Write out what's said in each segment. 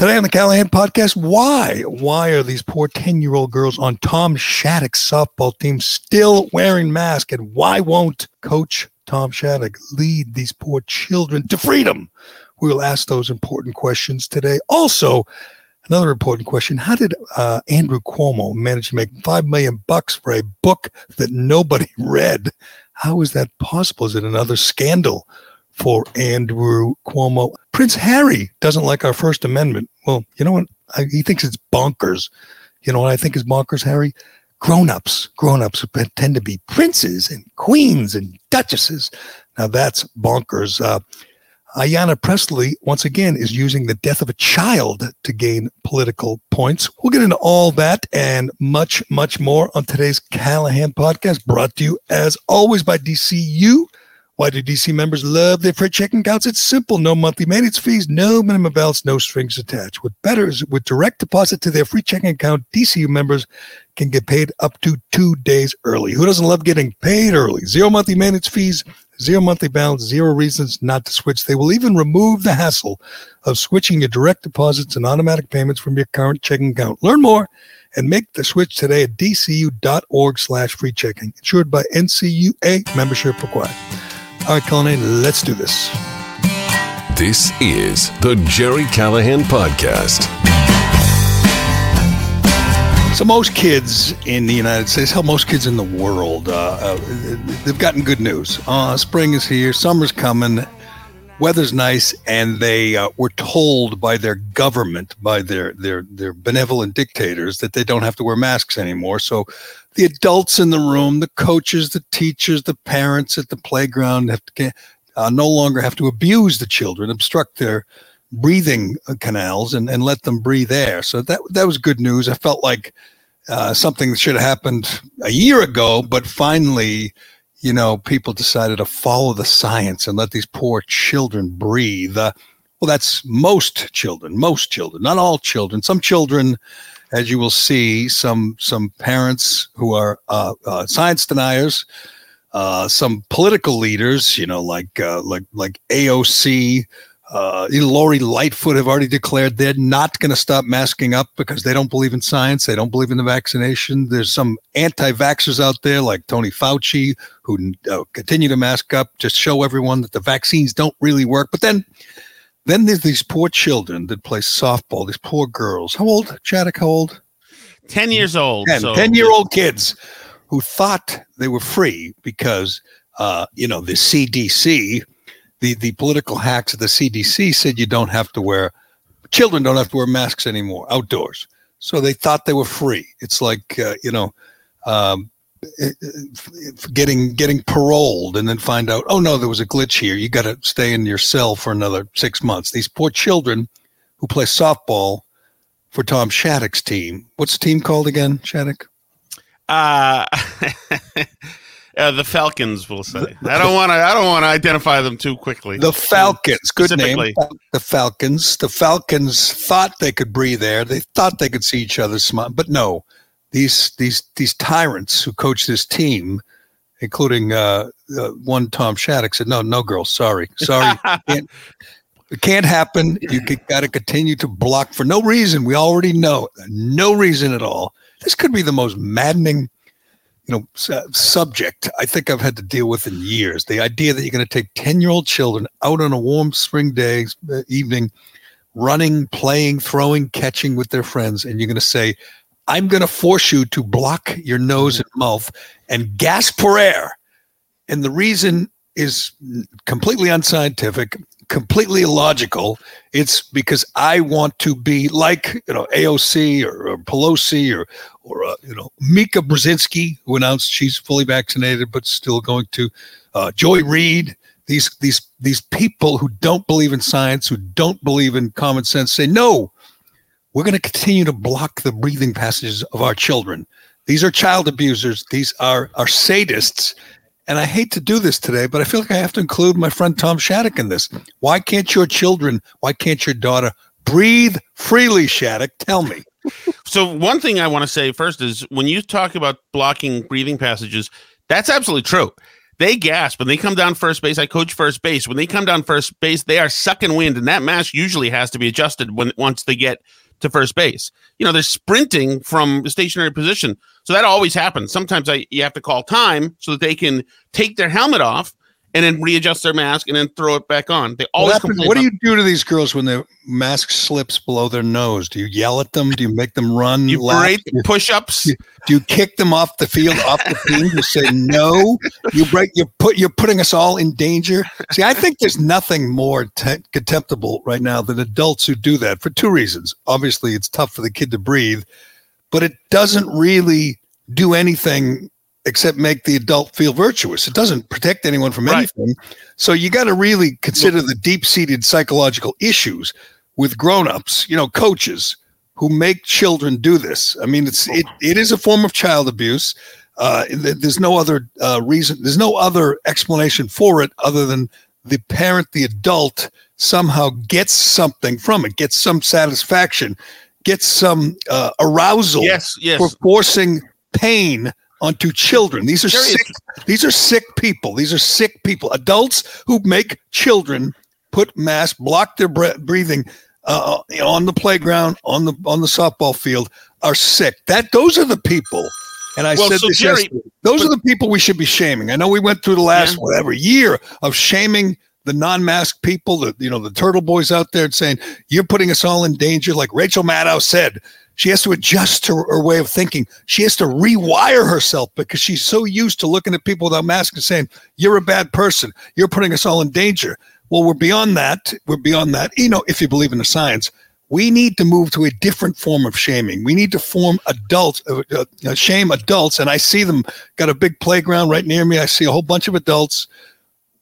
Today on the Callahan podcast, why? Why are these poor 10 year old girls on Tom Shattuck's softball team still wearing masks? And why won't Coach Tom Shattuck lead these poor children to freedom? We will ask those important questions today. Also, another important question How did uh, Andrew Cuomo manage to make five million bucks for a book that nobody read? How is that possible? Is it another scandal? For Andrew Cuomo. Prince Harry doesn't like our First Amendment. Well, you know what? I, he thinks it's bonkers. You know what I think is bonkers, Harry? Grown-ups, grown-ups who pretend to be princes and queens and duchesses. Now that's bonkers. Uh, Ayanna Pressley, once again, is using the death of a child to gain political points. We'll get into all that and much, much more on today's Callahan podcast, brought to you as always by DCU. Why do DC members love their free checking accounts? It's simple. No monthly maintenance fees, no minimum balance, no strings attached. What better is with direct deposit to their free checking account, DCU members can get paid up to two days early. Who doesn't love getting paid early? Zero monthly maintenance fees, zero monthly balance, zero reasons not to switch. They will even remove the hassle of switching your direct deposits and automatic payments from your current checking account. Learn more and make the switch today at dcu.org slash free checking. Insured by NCUA membership required. All right, Cullinane, let's do this. This is the Gerry Callahan Podcast. So, most kids in the United States, hell, most kids in the world, uh, uh, they've gotten good news. Uh, spring is here, summer's coming, weather's nice, and they uh, were told by their government, by their, their, their benevolent dictators, that they don't have to wear masks anymore. So, the adults in the room, the coaches, the teachers, the parents at the playground have to uh, no longer have to abuse the children, obstruct their breathing canals, and, and let them breathe air. So that that was good news. I felt like uh, something should have happened a year ago, but finally, you know, people decided to follow the science and let these poor children breathe. Uh, well, that's most children, most children, not all children. Some children as you will see, some some parents who are uh, uh, science deniers, uh, some political leaders, you know, like uh, like like AOC, uh, Lori Lightfoot have already declared they're not going to stop masking up because they don't believe in science. They don't believe in the vaccination. There's some anti-vaxxers out there like Tony Fauci who uh, continue to mask up, just show everyone that the vaccines don't really work. But then then there's these poor children that play softball, these poor girls. How old, Shattuck? How old? 10 years old. 10, so. 10 year old kids who thought they were free because, uh, you know, the CDC, the, the political hacks of the CDC said you don't have to wear, children don't have to wear masks anymore outdoors. So they thought they were free. It's like, uh, you know, um, getting getting paroled and then find out oh no there was a glitch here you got to stay in your cell for another six months these poor children who play softball for tom shattuck's team what's the team called again shattuck uh Uh, the Falcons, we'll say. I don't want to. I don't want to identify them too quickly. The Falcons, good name. The Falcons. The Falcons thought they could breathe air. They thought they could see each other smile, but no. These these these tyrants who coach this team, including uh, uh, one Tom Shattuck, said, "No, no, girls, sorry, sorry, can't, it can't happen. You got to continue to block for no reason. We already know, no reason at all. This could be the most maddening." You know subject I think I've had to deal with in years. The idea that you're going to take 10-year-old children out on a warm spring day uh, evening running, playing, throwing, catching with their friends and you're going to say I'm going to force you to block your nose and mouth and gasp for air. And the reason is completely unscientific, completely illogical. It's because I want to be like you know AOC or, or Pelosi or or uh, you know Mika Brzezinski, who announced she's fully vaccinated but still going to uh, Joy Reid. These these these people who don't believe in science, who don't believe in common sense, say no. We're going to continue to block the breathing passages of our children. These are child abusers. These are are sadists. And I hate to do this today, but I feel like I have to include my friend Tom Shattuck in this. Why can't your children, why can't your daughter breathe freely, Shattuck? Tell me. So one thing I want to say first is when you talk about blocking breathing passages, that's absolutely true. They gasp when they come down first base. I coach first base. When they come down first base, they are sucking wind, and that mask usually has to be adjusted when once they get to first base. You know, they're sprinting from a stationary position. So that always happens. Sometimes I you have to call time so that they can take their helmet off and then readjust their mask and then throw it back on. They What, always happens- what do you do to these girls when their mask slips below their nose? Do you yell at them? Do you make them run? you laugh? berate Do you- push-ups. Do you kick them off the field, off the team? You say no. You break. You put. You're putting us all in danger. See, I think there's nothing more te- contemptible right now than adults who do that for two reasons. Obviously, it's tough for the kid to breathe, but it doesn't really do anything except make the adult feel virtuous. It doesn't protect anyone from Right. anything. So you got to really consider the deep-seated psychological issues with grown-ups. You know, coaches who make children do this. I mean, it's it, it is a form of child abuse. Uh, there's no other uh, reason. There's no other explanation for it other than the parent, the adult, somehow gets something from it, gets some satisfaction, gets some uh, arousal Yes, yes. for forcing pain onto children. These are sick. These are sick people. These are sick people. Adults who make children put masks, block their bre- breathing uh, on the playground, on the on the softball field, are sick. That those are the people. And I Well, said so this Gerry, yesterday. Those are the people we should be shaming. I know we went through the last Yeah. whatever year of shaming the non-masked people, the you know the turtle boys out there, and saying you're putting us all in danger. Like Rachel Maddow said, she has to adjust her, her way of thinking. She has to rewire herself because she's so used to looking at people without masks and saying you're a bad person. You're putting us all in danger. Well, we're beyond that. We're beyond that. You know, if you believe in the science, we need to move to a different form of shaming. We need to form adults, uh, uh, shame adults. And I see them got a big playground right near me. I see a whole bunch of adults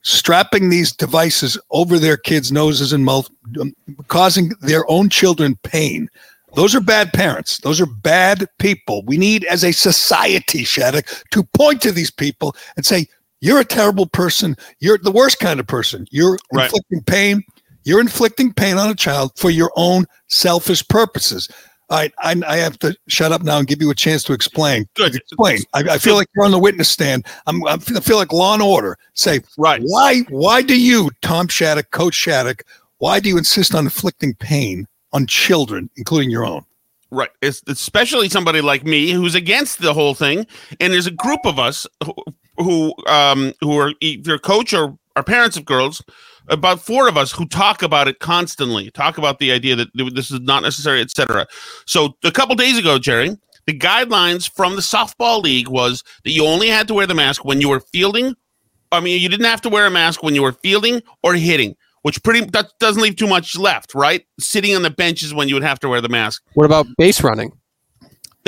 strapping these devices over their kids' noses and mouth, um, causing their own children pain. Those are bad parents. Those are bad people. We need, as a society, Shattuck, to point to these people and say, you're a terrible person. You're the worst kind of person. You're Right. inflicting pain. You're inflicting pain on a child for your own selfish purposes. All right, I, I have to shut up now and give you a chance to explain. Good. Explain. I, I feel like you're on the witness stand. I'm, I feel like Law and Order. Say Right. why? Why do you, Tom Shattuck, Coach Shattuck? Why do you insist on inflicting pain on children, including your own? Right. It's especially somebody like me who's against the whole thing. And there's a group of us who, who um who are either coach or are parents of girls, about four of us who talk about it constantly, talk about the idea that this is not necessary, etc. So a couple days ago, Gerry, the guidelines from the softball league was that you only had to wear the mask when you were fielding. I mean, you didn't have to wear a mask when you were fielding or hitting, which pretty that doesn't leave too much left, right? Sitting on the benches when you would have to wear the mask. What about base running?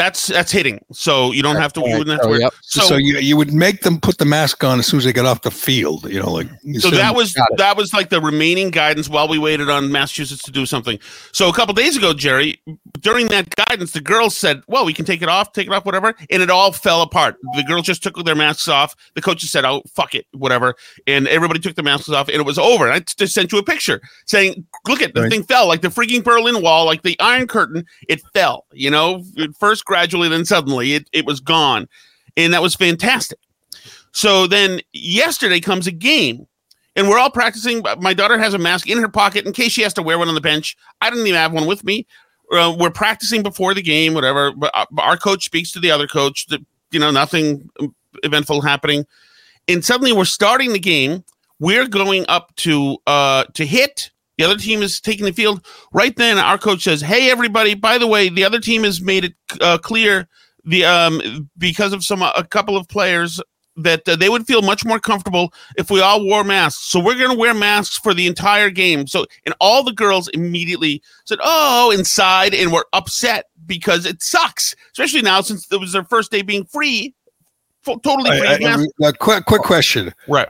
That's that's hitting. So you don't have to. You wouldn't have to Oh, yep. So, So, you you would make them put the mask on as soon as they got off the field. You know, like you so that was that was like the remaining guidance while we waited on Massachusetts to do something. So a couple days ago, Gerry, during that guidance, the girls said, "Well, we can take it off, take it off, whatever," and it all fell apart. The girls just took their masks off. The coaches said, "Oh, fuck it, whatever," and everybody took their masks off, and it was over. And I just sent you a picture saying, "Look at the Right. thing fell like the freaking Berlin Wall, like the Iron Curtain. It fell. You know, first gradually, then suddenly, it it was gone, and that was fantastic." So then yesterday comes a game, and we're all practicing. My daughter has a mask in her pocket in case she has to wear one on the bench. I didn't even have one with me. Uh, we're practicing before the game, whatever. But uh, our coach speaks to the other coach. That you know nothing eventful happening, and suddenly we're starting the game. We're going up to uh, to hit. The other team is taking the field. Right then, our coach says, "Hey, everybody! By the way, the other team has made it uh, clear the um because of some a couple of players that uh, they would feel much more comfortable if we all wore masks. So we're going to wear masks for the entire game. So and all the girls immediately said, "Oh," inside, and were upset because it sucks, especially now since it was their first day being free, totally free. I-. I- a quick quick question. right.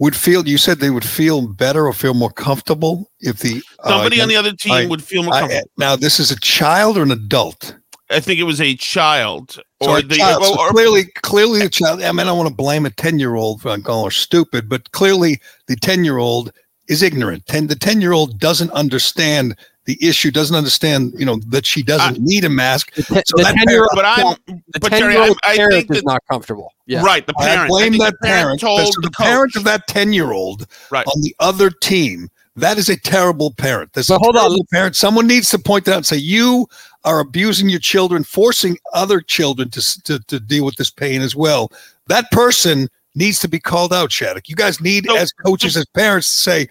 Would feel you said they would feel better or feel more comfortable if the uh, Somebody on the other team I- would feel more I- comfortable. now this is a child or an adult I, think it was a child So or a the child. well, So or- clearly clearly a child I mean I don't want to blame a 10 year old for calling her stupid but clearly the 10 year old is ignorant 10 the 10 year old doesn't understand the issue doesn't understand you know that she doesn't need a mask The, te- So the that 10 year old, but I'm the but 10 Gerry, I, old I think is that not comfortable. Yeah. right the I blame think that the parent. told the, the parent of that 10 year old Right. on the other team, that is a terrible parent. That's But a hold on. terrible parent. Someone needs to point that out and say, you are abusing your children, forcing other children to, to, to deal with this pain as well. That person needs to be called out, Shattuck. You guys need, So- as coaches, as parents, to say,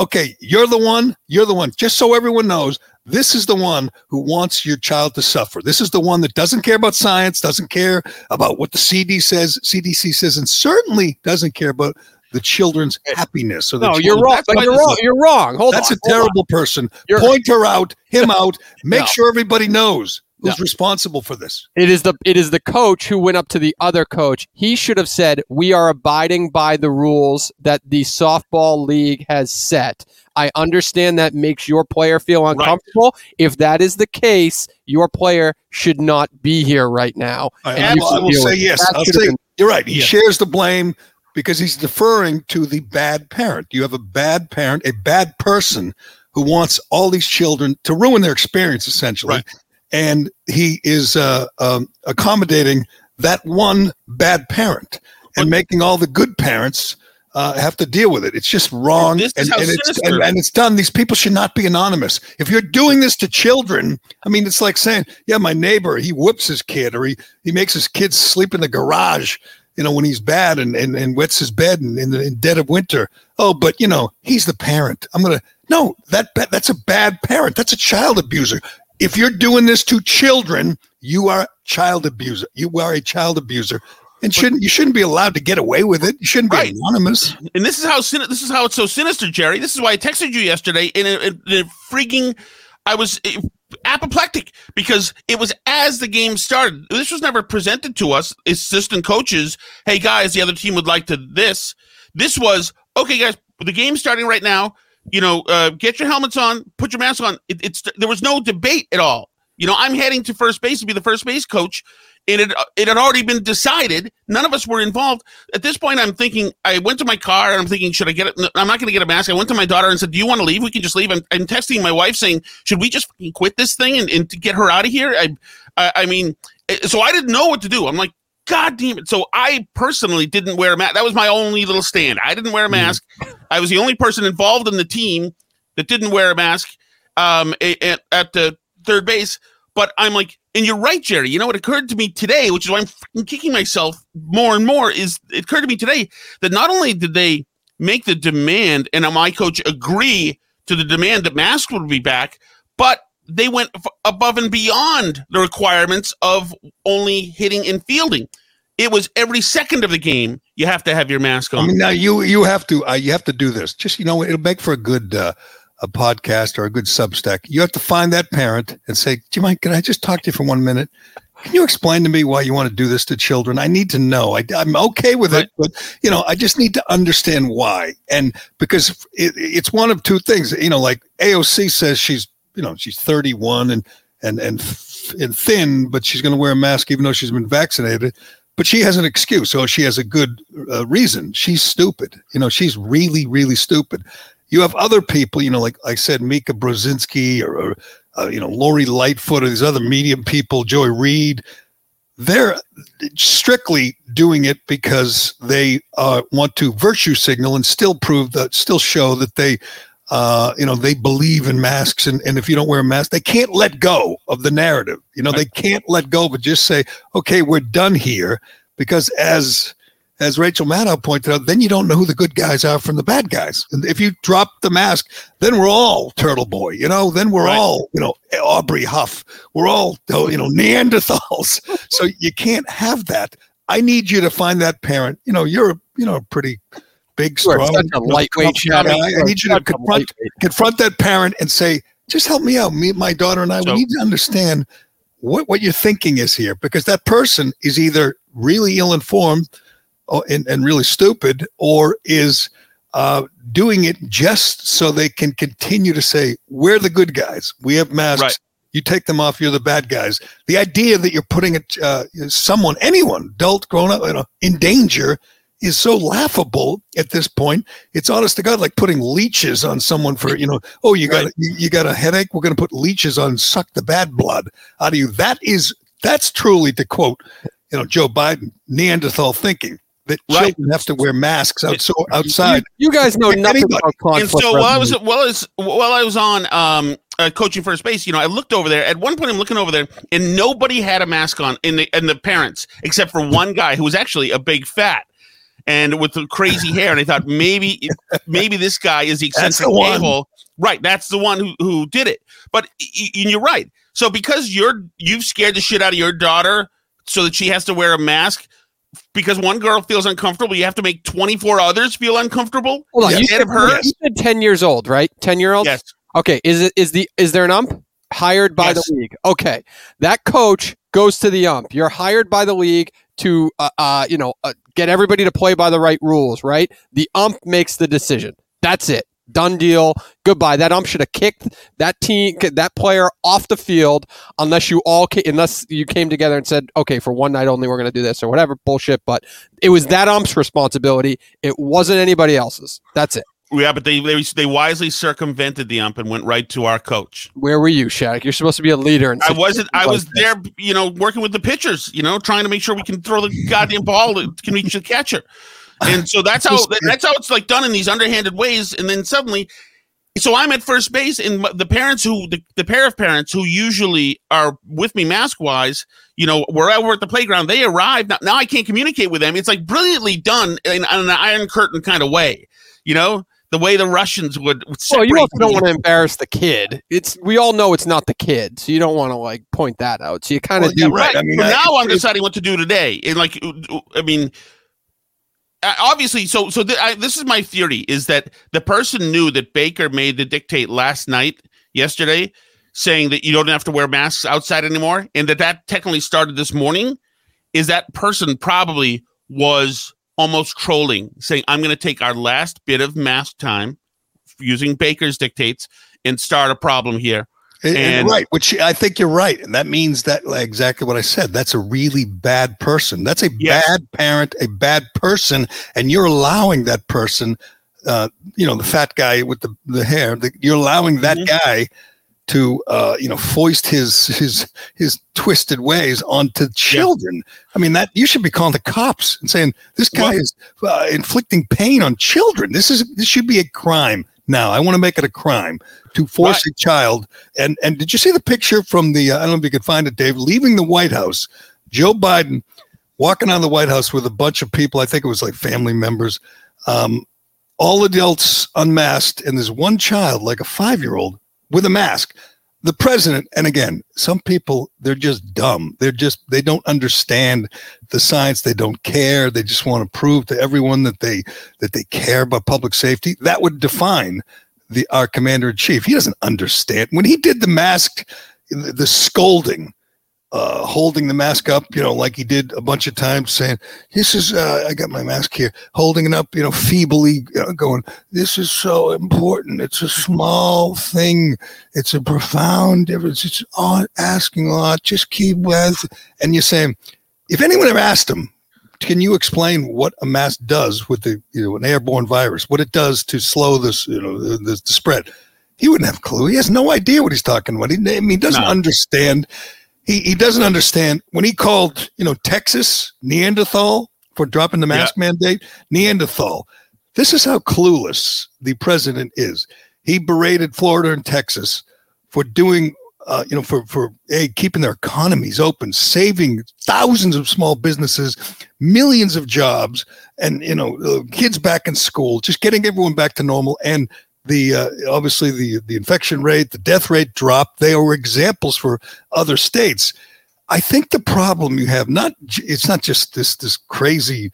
okay, you're the one, you're the one, just so everyone knows. This is the one who wants your child to suffer. This is the one that doesn't care about science, doesn't care about what the CD says, CDC says, and certainly doesn't care about the children's happiness. Or the No, you're wrong. You're wrong. You're wrong. Hold That's on. a hold on. terrible person. You're- Point her out, him out. Make No. sure everybody knows who's responsible for this. It is the it is the coach who went up to the other coach. He should have said, "We are abiding by the rules that the softball league has set." I understand that makes your player feel uncomfortable. If that is the case, your player should not be here right now. I, And I will, I will say it. yes. I'll say been- you're right. He Yeah. shares the blame because he's deferring to the bad parent. You have a bad parent, a bad person who wants all these children to ruin their experience, essentially. Right. And he is uh, um, accommodating that one bad parent and making all the good parents uh, have to deal with it. It's just wrong. And, and it's, and, and it's done. These people should not be anonymous. If you're doing this to children, I mean, it's like saying, yeah, my neighbor, he whips his kid or he, he makes his kids sleep in the garage, you know, when he's bad and, and, and wets his bed in, in the in dead of winter. Oh, but, you know, he's the parent. I'm going to, no, that that's a bad parent. That's a child abuser. If you're doing this to children, you are a child abuser. You are a child abuser. And shouldn't you shouldn't be allowed to get away with it. You shouldn't be anonymous. and this is how sin- this is how it's so sinister, Gerry. This is why I texted you yesterday in a, in a freaking. I was eh, apoplectic because it was as the game started. This was never presented to us, assistant coaches. Hey guys, the other team would like to this. This was okay, guys. The game's starting right now. You know, uh, get your helmets on, put your mask on. It, it's there was no debate at all. You know, I'm heading to first base to be the first base coach, and it it had already been decided. None of us were involved. At this point, I'm thinking. I went to my car and I'm thinking, should I get it? I'm not going to get a mask. I went to my daughter and said, "Do you want to leave? We can just leave." I'm, I'm texting my wife saying, "Should we just quit this thing and, and to get her out of here?" I, I, I mean, eh, so I didn't know what to do. I'm like, God damn it! So I personally didn't wear a mask. That was my only little stand. I didn't wear a mask. I was the only person involved in the team that didn't wear a mask um, at, at the third base. But I'm like, and you're right, Gerry. You know, it occurred to me today, which is why I'm kicking myself more and more. Is it occurred to me today that not only did they make the demand and my coach agree to the demand that masks would be back, but they went f- above and beyond the requirements of only hitting and fielding. It was every second of the game you have to have your mask I on. mean, now you you have to uh, you have to do this. Just you know, it'll make for a good uh, a podcast or a good Substack. You have to find that parent and say, "Do you mind? Can I just talk to you for one minute? Can you explain to me why you want to do this to children? I need to know. I, am okay with right. it, but you know, I just need to understand why. And because it, it's one of two things. You know, like AOC says she's you know she's 31 and and and and thin, but she's going to wear a mask even though she's been vaccinated. But she has an excuse, so she has a good uh, reason. She's stupid. You know, she's really, really stupid. You have other people, you know, like I said, Mika Brzezinski or, or uh, you know, Lori Lightfoot or these other medium people, Joy Reid. They're strictly doing it because they uh, want to virtue signal and still prove that, still show that they uh, you know, they believe in masks, and, and if you don't wear a mask, they can't let go of the narrative. You know, they can't let go, but just say, okay, we're done here, because as as Rachel Maddow pointed out, then you don't know who the good guys are from the bad guys. And if you drop the mask, then we're all Turtle Boy, you know, then we're right. all, you know, Aubrey Huff. We're all, you know, Neanderthals. so you can't have that. I need you to find that parent. You know, you're, you know, pretty big, strong, such a lightweight guy. I need you to confront, confront that parent and say, just help me out. Me, my daughter, and I, so, we need to understand what, what your thinking is here because that person is either really ill informed and, and really stupid or is uh, doing it just so they can continue to say, we're the good guys. We have masks. Right. You take them off, you're the bad guys. The idea that you're putting it, uh, someone, anyone, adult, grown up, you know, in danger is so laughable at this point. It's honest to God, like putting leeches on someone for, you know, oh, you got, right. you, you got a headache. We're going to put leeches on, suck the bad blood out of you. That is, that's truly to quote, you know, Joe Biden, Neanderthal thinking that right. children have to wear masks out, so outside. You, you guys know nothing Anybody. about conflict. And so while I was while I was while I was on um, uh, coaching first base, you know, I looked over there. At one point, I'm looking over there, and nobody had a mask on in the in the parents except for one guy who was actually a big fat and with the crazy hair. And I thought maybe maybe this guy is the eccentric a-hole. Right, that's the one who, who did it. But and you're right. So because you're you've scared the shit out of your daughter so that she has to wear a mask because one girl feels uncomfortable, you have to make 24 others feel uncomfortable. Hold on, you said, her. you said 10 years old, right? 10 year old. Yes. Okay. Is it is the is there an ump hired by yes. the league? Okay, that coach goes to the ump. You're hired by the league to uh, uh you know uh, get everybody to play by the right rules, right? The ump makes the decision. That's it. Done deal. Goodbye. That ump should have kicked that team, that player off the field, unless you all, unless you came together and said, okay, for one night only, we're going to do this or whatever bullshit. But it was that ump's responsibility. It wasn't anybody else's. That's it. Yeah, but they, they they wisely circumvented the ump and went right to our coach. Where were you, Shaq? You're supposed to be a leader. I wasn't. I was there, you know, working with the pitchers, you know, trying to make sure we can throw the goddamn ball that can reach the catcher. And so that's how that's how it's like done in these underhanded ways. And then suddenly, so I'm at first base, and the parents who the, the pair of parents who usually are with me mask wise, you know, we're at the playground. They arrive now. Now I can't communicate with them. It's like brilliantly done in, in an iron curtain kind of way, you know the way the Russians would. would well, you also don't want to embarrass the kid. It's we all know it's not the kid, so you don't want to like point that out. So you kind of well, do right. I mean, I, now I'm deciding what to do today, and like, uh, uh, I mean, uh, obviously, so so th- I, this is my theory: is that the person knew that Baker made the dictate last night, yesterday, saying that you don't have to wear masks outside anymore, and that that technically started this morning. Is that person probably was almost trolling, saying, I'm going to take our last bit of mask time using Baker's dictates and start a problem here. And, and, right, which I think you're right, and that means that like, exactly what I said. That's a really bad person. That's a yes. bad parent, a bad person, and you're allowing that person, uh, you know, the fat guy with the the hair. The, you're allowing that mm-hmm. guy to uh, you know foist his his his twisted ways onto children. Yeah. I mean that you should be calling the cops and saying this guy is uh, inflicting pain on children. This is this should be a crime. Now I want to make it a crime to force right. a child. And and did you see the picture from the? Uh, I don't know if you could find it, Dave. Leaving the White House, Joe Biden walking out of the White House with a bunch of people. I think it was like family members. Um, all adults unmasked, and there's one child, like a five year old, with a mask. The president, and again, some people, they're just dumb. They're just, they don't understand the science. They don't care. They just want to prove to everyone that they, that they care about public safety. That would define the, our commander in chief. He doesn't understand. When he did the mask, the scolding, uh, holding the mask up, you know, like he did a bunch of times, saying, "This is." Uh, I got my mask here, holding it up, you know, feebly, you know, going, "This is so important. It's a small thing. It's a profound difference. It's all asking a lot. Just keep with." And you're saying, if anyone ever asked him, "Can you explain what a mask does with the, you know, an airborne virus? What it does to slow this, you know, the, the, spread?" He wouldn't have a clue. He has no idea what he's talking about. He, I mean, he doesn't No. understand he, he doesn't understand when he called you know Texas Neanderthal for dropping the mask mandate Neanderthal. This is how clueless the president is. He berated Florida and Texas for doing uh, you know for for a keeping their economies open, saving thousands of small businesses, millions of jobs, and you know uh, kids back in school, just getting everyone back to normal and the uh, obviously the the infection rate, the death rate dropped. They were examples for other states. I think the problem you have not it's not just this this crazy,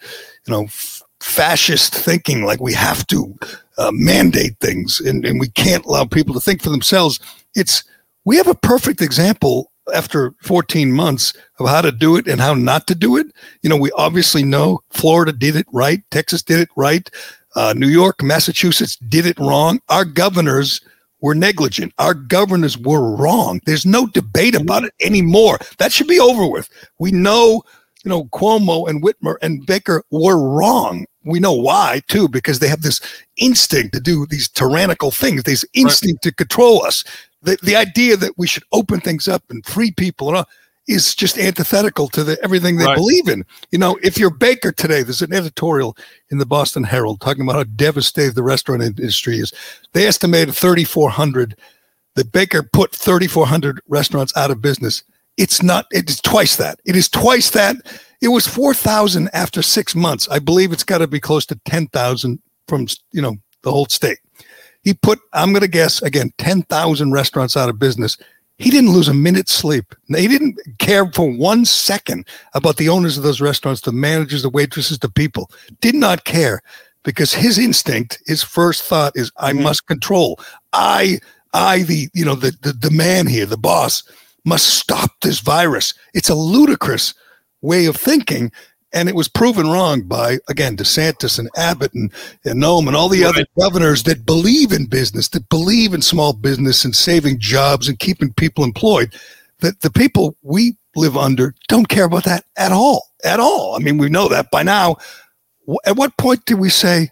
you know, f- fascist thinking like we have to uh, mandate things and, and we can't allow people to think for themselves. It's we have a perfect example after 14 months of how to do it and how not to do it. You know, we obviously know Florida did it right, Texas did it right, uh, New York, Massachusetts did it wrong. Our governors were negligent. Our governors were wrong. There's no debate about it anymore. That should be over with. We know, you know, Cuomo and Whitmer and Baker were wrong. We know why too, because they have this instinct to do these tyrannical things. This instinct to control us. The the idea that we should open things up and free people and all, is just antithetical to the everything they Right. believe in. You know, if you're Baker today, there's an editorial in the Boston Herald talking about how devastated the restaurant industry is. They estimated 3,400. That Baker put 3,400 restaurants out of business. It's not. It's twice that. It is twice that. It was 4,000 after six months. I believe it's got to be close to 10,000 from you know the whole state. He put. I'm going to guess again 10,000 restaurants out of business. He didn't lose a minute's sleep. He didn't care for one second about the owners of those restaurants, the managers, the waitresses, the people. Did not care because his instinct, his first thought is, I Mhm. must control. I, I, the you know, the, the the man here, the boss, must stop this virus. It's a ludicrous way of thinking. And it was proven wrong by again DeSantis and Abbott and, and Noem and all the other governors that believe in business, that believe in small business and saving jobs and keeping people employed. That the people we live under don't care about that at all. At all. I mean, we know that by now. At what point did we say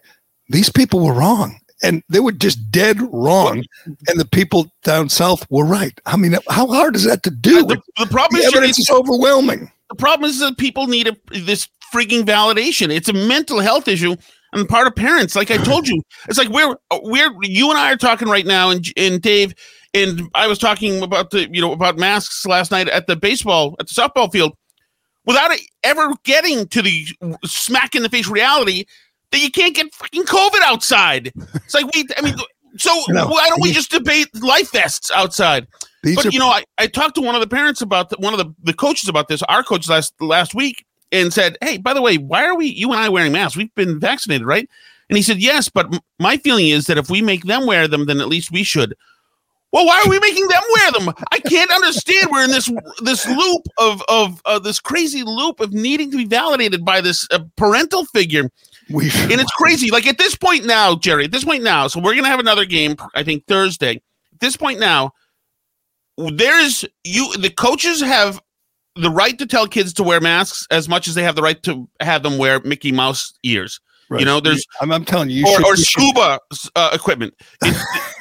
these people were wrong? And they were just dead wrong, and the people down south were right. I mean, how hard is that to do? the, the problem the is evidence is overwhelming. The problem is that people need a, this freaking validation. It's a mental health issue on the part of parents. Like I told you, it's like we're we're you and I are talking right now, and and Dave and I was talking about the you know about masks last night at the baseball at the softball field, without it ever getting to the smack in the face reality that you can't get freaking COVID outside. It's like we, I mean. So No. why don't we just debate life vests outside? These but are you know, I, I talked to one of the parents about the, one of the, the coaches about this, our coach last last week, and said, "Hey, by the way, why are we you and I wearing masks? We've been vaccinated, right?" And he said, "Yes, but m- my feeling is that if we make them wear them, then at least we should." Well, why are we making them wear them? I can't understand. We're in this this loop of of uh, this crazy loop of needing to be validated by this uh, parental figure we and it's crazy. Like at this point now, Gerry, at this point now, so we're gonna have another game, I think Thursday. At this point now, there's you the coaches have the right to tell kids to wear masks as much as they have the right to have them wear Mickey Mouse ears. You know, there's I'm, I'm telling you, you or, should- or you scuba uh, equipment.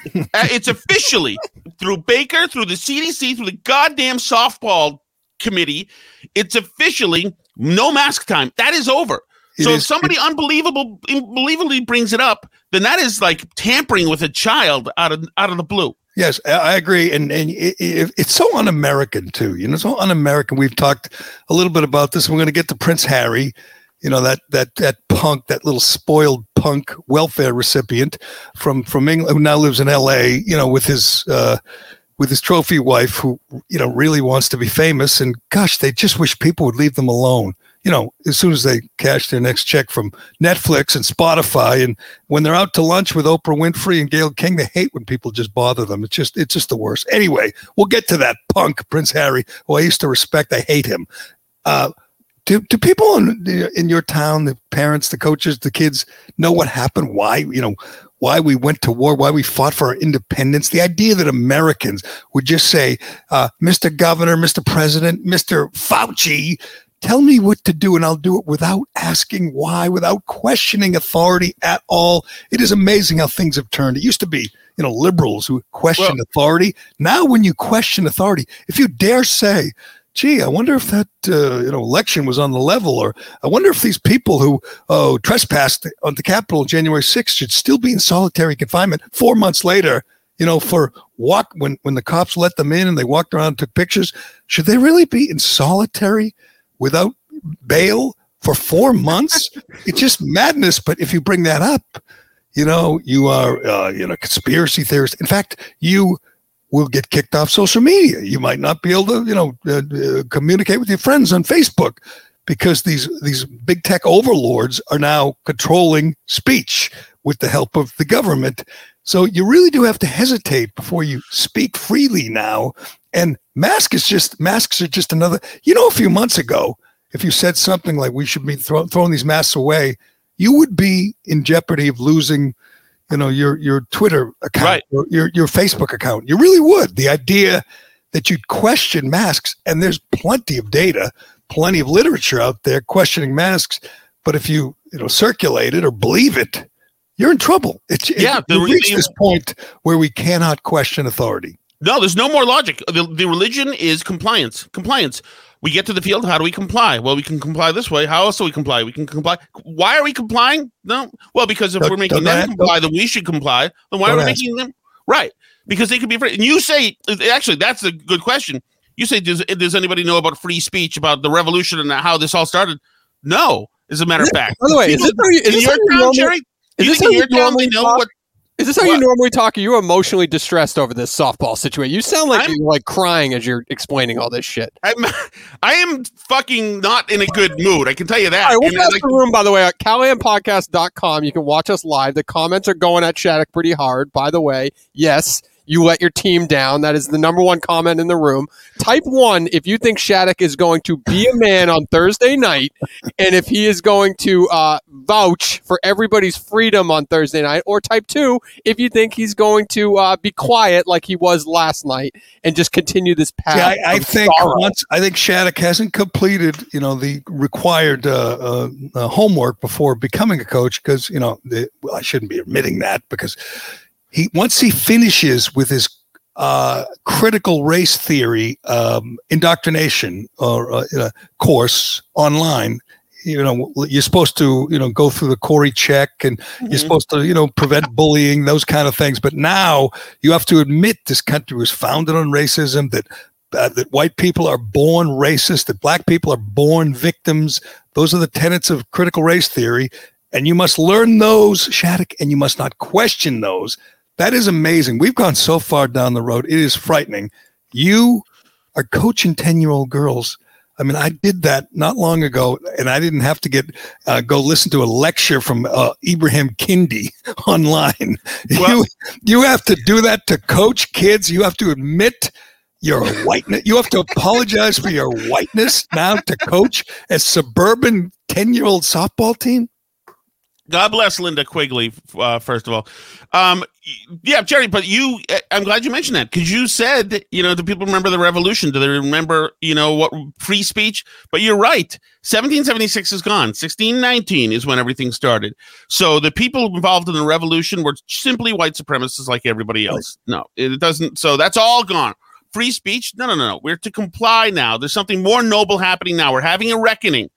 It's, uh, it's officially through Baker, through the CDC, through the goddamn softball committee. It's officially no mask time. That is over. It so if somebody unbelievable, unbelievably brings it up, then that is like tampering with a child out of out of the blue. Yes, I agree, and and it, it, it's so un-American too. You know, so un-American. We've talked a little bit about this. We're going to get to Prince Harry. You know that that that punk, that little spoiled punk welfare recipient from from England who now lives in L.A. You know, with his uh, with his trophy wife, who you know really wants to be famous. And gosh, they just wish people would leave them alone. You know, as soon as they cash their next check from Netflix and Spotify, and when they're out to lunch with Oprah Winfrey and Gayle King, they hate when people just bother them. It's just, it's just the worst. Anyway, we'll get to that punk Prince Harry, who I used to respect. I hate him. Uh, do, do people in, in your town, the parents, the coaches, the kids, know what happened? Why, you know, why we went to war, why we fought for our independence. The idea that Americans would just say, uh, Mr. Governor, Mr. President, Mr. Fauci, tell me what to do and I'll do it without asking why, without questioning authority at all. It is amazing how things have turned. It used to be, you know, liberals who questioned well, authority. Now, when you question authority, if you dare say, gee, I wonder if that uh, you know election was on the level, or I wonder if these people who oh trespassed on the Capitol January 6th should still be in solitary confinement four months later. You know, for walk when when the cops let them in and they walked around and took pictures, should they really be in solitary without bail for four months? it's just madness. But if you bring that up, you know, you are uh, you know conspiracy theorist. In fact, you will get kicked off social media. You might not be able to, you know, uh, uh, communicate with your friends on Facebook because these these big tech overlords are now controlling speech with the help of the government. So you really do have to hesitate before you speak freely now. And mask is just masks are just another. You know, a few months ago, if you said something like we should be throw, throwing these masks away, you would be in jeopardy of losing you know your your Twitter account, right. your, your your Facebook account. You really would. The idea that you'd question masks, and there's plenty of data, plenty of literature out there questioning masks. But if you you know circulate it or believe it, you're in trouble. It's yeah. It, we reached this point where we cannot question authority. No, there's no more logic. The, the religion is compliance. Compliance we get to the field. How do we comply? Well, we can comply this way. How else do we comply? We can comply. Why are we complying? No. Well, because if don't, we're making them comply, then we should comply. Then why are we making them? Right. Because they could be free. And you say, actually, that's a good question. You say, does, does anybody know about free speech, about the revolution and how this all started? No, as a matter of fact. By the way, is this, how you, is this your town, Gerry? Is this how your town they know what is this how what? you normally talk? Are you emotionally distressed over this softball situation? You sound like I'm, you're like crying as you're explaining all this shit. I'm, I am fucking not in a good mood. I can tell you that. All right, we'll pass like, the room, by the way, at CallahanPodcast.com. You can watch us live. The comments are going at Shattuck pretty hard, by the way. Yes, you let your team down. That is the number one comment in the room. Type one if you think Shattuck is going to be a man on Thursday night, and if he is going to uh, vouch for everybody's freedom on Thursday night. Or type two if you think he's going to uh, be quiet like he was last night and just continue this path. Yeah, I, I think sorrow. once I think Shattuck hasn't completed you know the required uh, uh, homework before becoming a coach because you know the, well, I shouldn't be admitting that because he once he finishes with his uh, critical race theory um, indoctrination or uh, course online you know you're supposed to you know go through the CORI check and mm-hmm. you're supposed to you know prevent bullying those kind of things. But now you have to admit this country was founded on racism that uh, that white people are born racist that black people are born victims. Those are the tenets of critical race theory. And you must learn those Shattuck and you must not question those that is amazing. We've gone so far down the road. It is frightening. You are coaching 10 year old girls. I mean, I did that not long ago, and I didn't have to get uh, go listen to a lecture from uh, Ibrahim Kendi online. Well, you you have to do that to coach kids. You have to admit your whiteness. You have to apologize for your whiteness now to coach a suburban ten year old softball team. God bless Linda Quigley. Uh, first of all, um, yeah, Gerry. But you, uh, I'm glad you mentioned that because you said, you know, do people remember the revolution? Do they remember, you know, what free speech? But you're right. 1776 is gone. 1619 is when everything started. So the people involved in the revolution were simply white supremacists like everybody else. No, it doesn't. So that's all gone. Free speech? No, no, no, no. We're to comply now. There's something more noble happening now. We're having a reckoning.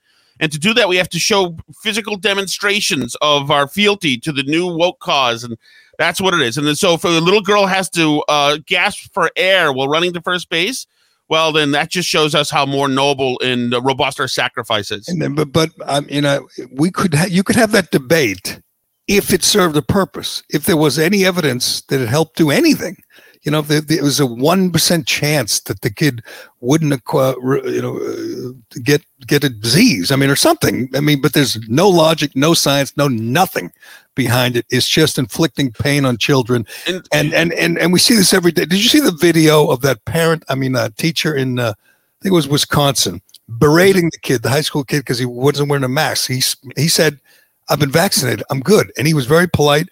And to do that, we have to show physical demonstrations of our fealty to the new woke cause. And that's what it is. And then, so if a little girl has to uh, gasp for air while running to first base, well, then that just shows us how more noble and robust our sacrifice is. And but, but um, you know, we could ha- you could have that debate if it served a purpose. If there was any evidence that it helped do anything, You know, there, there was a one percent chance that the kid wouldn't acquire, you know, uh, get get a disease. I mean, or something. I mean, but there's no logic, no science, no nothing behind it. It's just inflicting pain on children, And- and and and and we see this every day. Did you see the video of that parent? I mean, a teacher in uh, I think it was Wisconsin berating the kid, the high school kid, because he wasn't wearing a mask. He he said, "I've been vaccinated. I'm good," and he was very polite.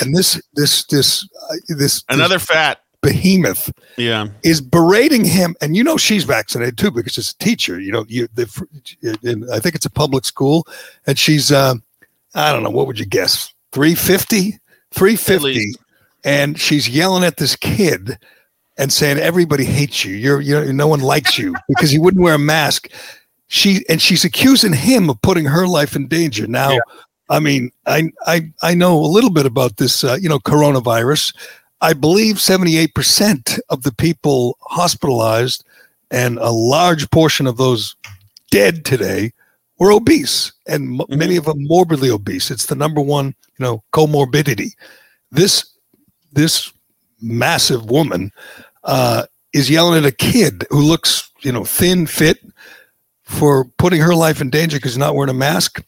And this this this uh, this Another fat. Behemoth Yeah. is berating him, and you know she's vaccinated too because she's a teacher. You know, you the, in, I think it's a public school, and she's uh, I don't know what would you guess? 350 350 and she's yelling at this kid and saying everybody hates you. You're you no one likes you because you wouldn't wear a mask. She and she's accusing him of putting her life in danger. Now i mean i i i know a little bit about this uh, you know coronavirus i believe 78% of the people hospitalized and a large portion of those dead today were obese and m- many of them morbidly obese. It's the number one you know comorbidity. This this massive woman uh, is yelling at a kid who looks you know thin fit for putting her life in danger because he's not wearing a mask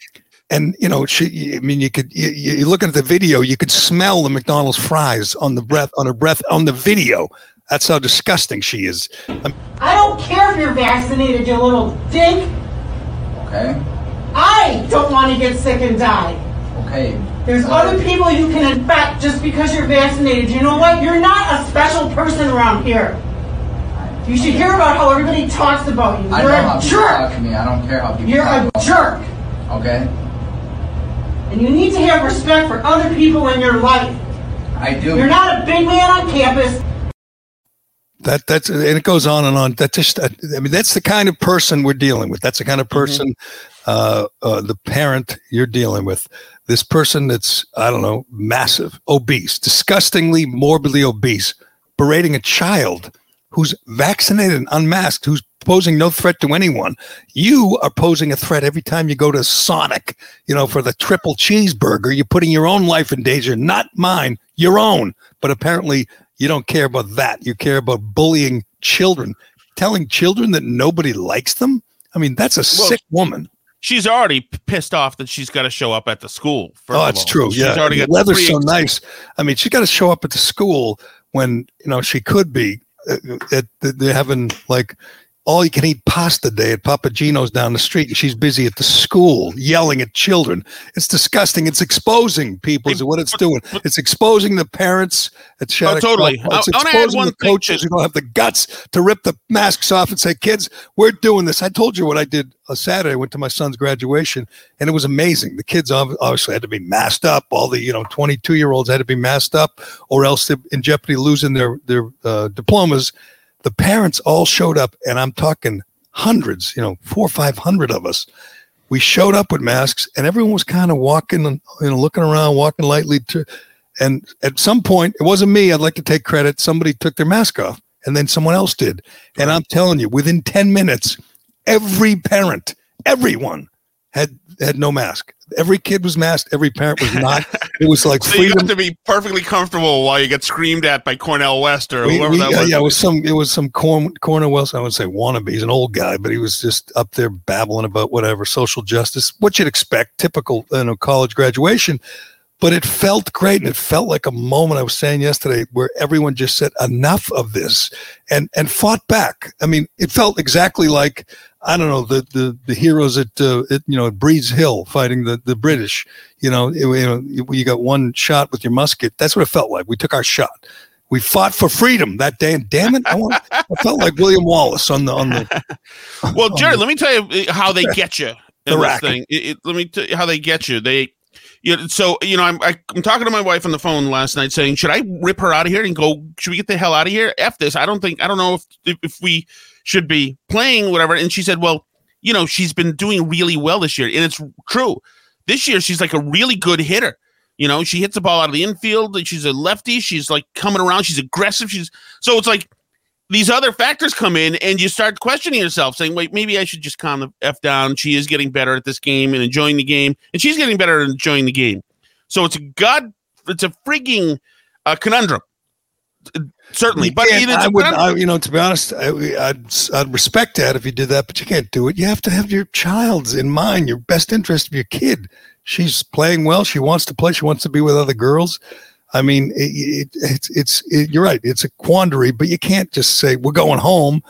and you know she i mean you could you, you look at the video you could smell the mcdonald's fries on the breath on her breath on the video that's how disgusting she is um, I don't care if you're vaccinated, you little dick Okay. I don't want to get sick and die. Okay. There's other people you can infect just because you're vaccinated. You know what? You're not a special person around here. You should hear about how everybody talks about you. I You're know how a people talk to me. I don't care how people You're talk a about jerk. me. Okay. And you need to have respect for other people in your life. I do. You're not a big man on campus. that that's and it goes on and on that just i mean that's the kind of person we're dealing with that's the kind of person uh, uh the parent you're dealing with this person that's i don't know massive obese disgustingly morbidly obese berating a child who's vaccinated and unmasked who's posing no threat to anyone you are posing a threat every time you go to sonic you know for the triple cheeseburger you're putting your own life in danger not mine your own but apparently you don't care about that. You care about bullying children, telling children that nobody likes them. I mean, that's a Well, sick woman. She's already pissed off that she's got to show up at the school. Oh, it's true. She's yeah, already the got so nice. I mean, she's got to show up at the school when you know she could be. Uh, at, they're having like all you can eat pasta day at Papa Gino's down the street, and she's busy at the school yelling at children. It's disgusting. It's exposing people. to what it's doing. It's exposing the parents at Shattuck. Oh, totally. It's I- I wanna add exposing one the coaches who don't have the guts to rip the masks off and say, "Kids, we're doing this." I told you what I did a Saturday. I went to my son's graduation, and it was amazing. The kids obviously had to be masked up. All the you know 22 year olds had to be masked up, or else they're in jeopardy losing their their uh, diplomas. The parents all showed up, and I'm talking hundreds. You know, four or five hundred of us. We showed up with masks, and everyone was kind of walking and you know looking around, walking lightly. To, and at some point, it wasn't me. I'd like to take credit. Somebody took their mask off, and then someone else did. And I'm telling you, within 10 minutes, every parent, everyone had had no mask. Every kid was masked. Every parent was not. It was like So you freedom. have to be perfectly comfortable while you get screamed at by Cornel West or We- whoever we- that was. yeah, it was some. It was some corn, Cornel I would say wannabe. He's an old guy, but he was just up there babbling about whatever social justice, what you'd expect, typical, you know, college graduation. But it felt great, and it felt like a moment. I was saying yesterday where everyone just said enough of this, and and fought back. I mean, it felt exactly like I don't know the the, the heroes at, uh, at you know at Breed's Hill fighting the the British. You know, it- you know, you, you got one shot with your musket. That's what it felt like. We took our shot. We fought for freedom that day, and damn it, I, want, I felt like William Wallace on the on the. Well, Jared, let me tell you how they get you. The in this racket. thing. It, it- let me tell you how they get you. They, you know, so you know, I'm I, I'm talking to my wife on the phone last night, saying, should I rip her out of here and go? Should we get the hell out of here? F this. I don't think I don't know if if, if we should be playing whatever. And she said, well, you know, she's been doing really well this year, and it's true. This year, she's like a really good hitter. You know, she hits the ball out of the infield. She's a lefty. She's like coming around. She's aggressive. She's so it's like these other factors come in and you start questioning yourself, saying, wait, maybe I should just calm the F down. She is getting better at this game and enjoying the game, and she's getting better at enjoying the game. So it's a god, it's a freaking uh, conundrum. certainly. But I would, I, you know, to be honest, I, I'd, I'd respect that if you did that, but you can't do it. You have to have your child's in mind, your best interest of your kid. She's playing well. She wants to play. She wants to be with other girls. I mean, it, it, it's it's it, you're right. It's a quandary, but you can't just say we're going home.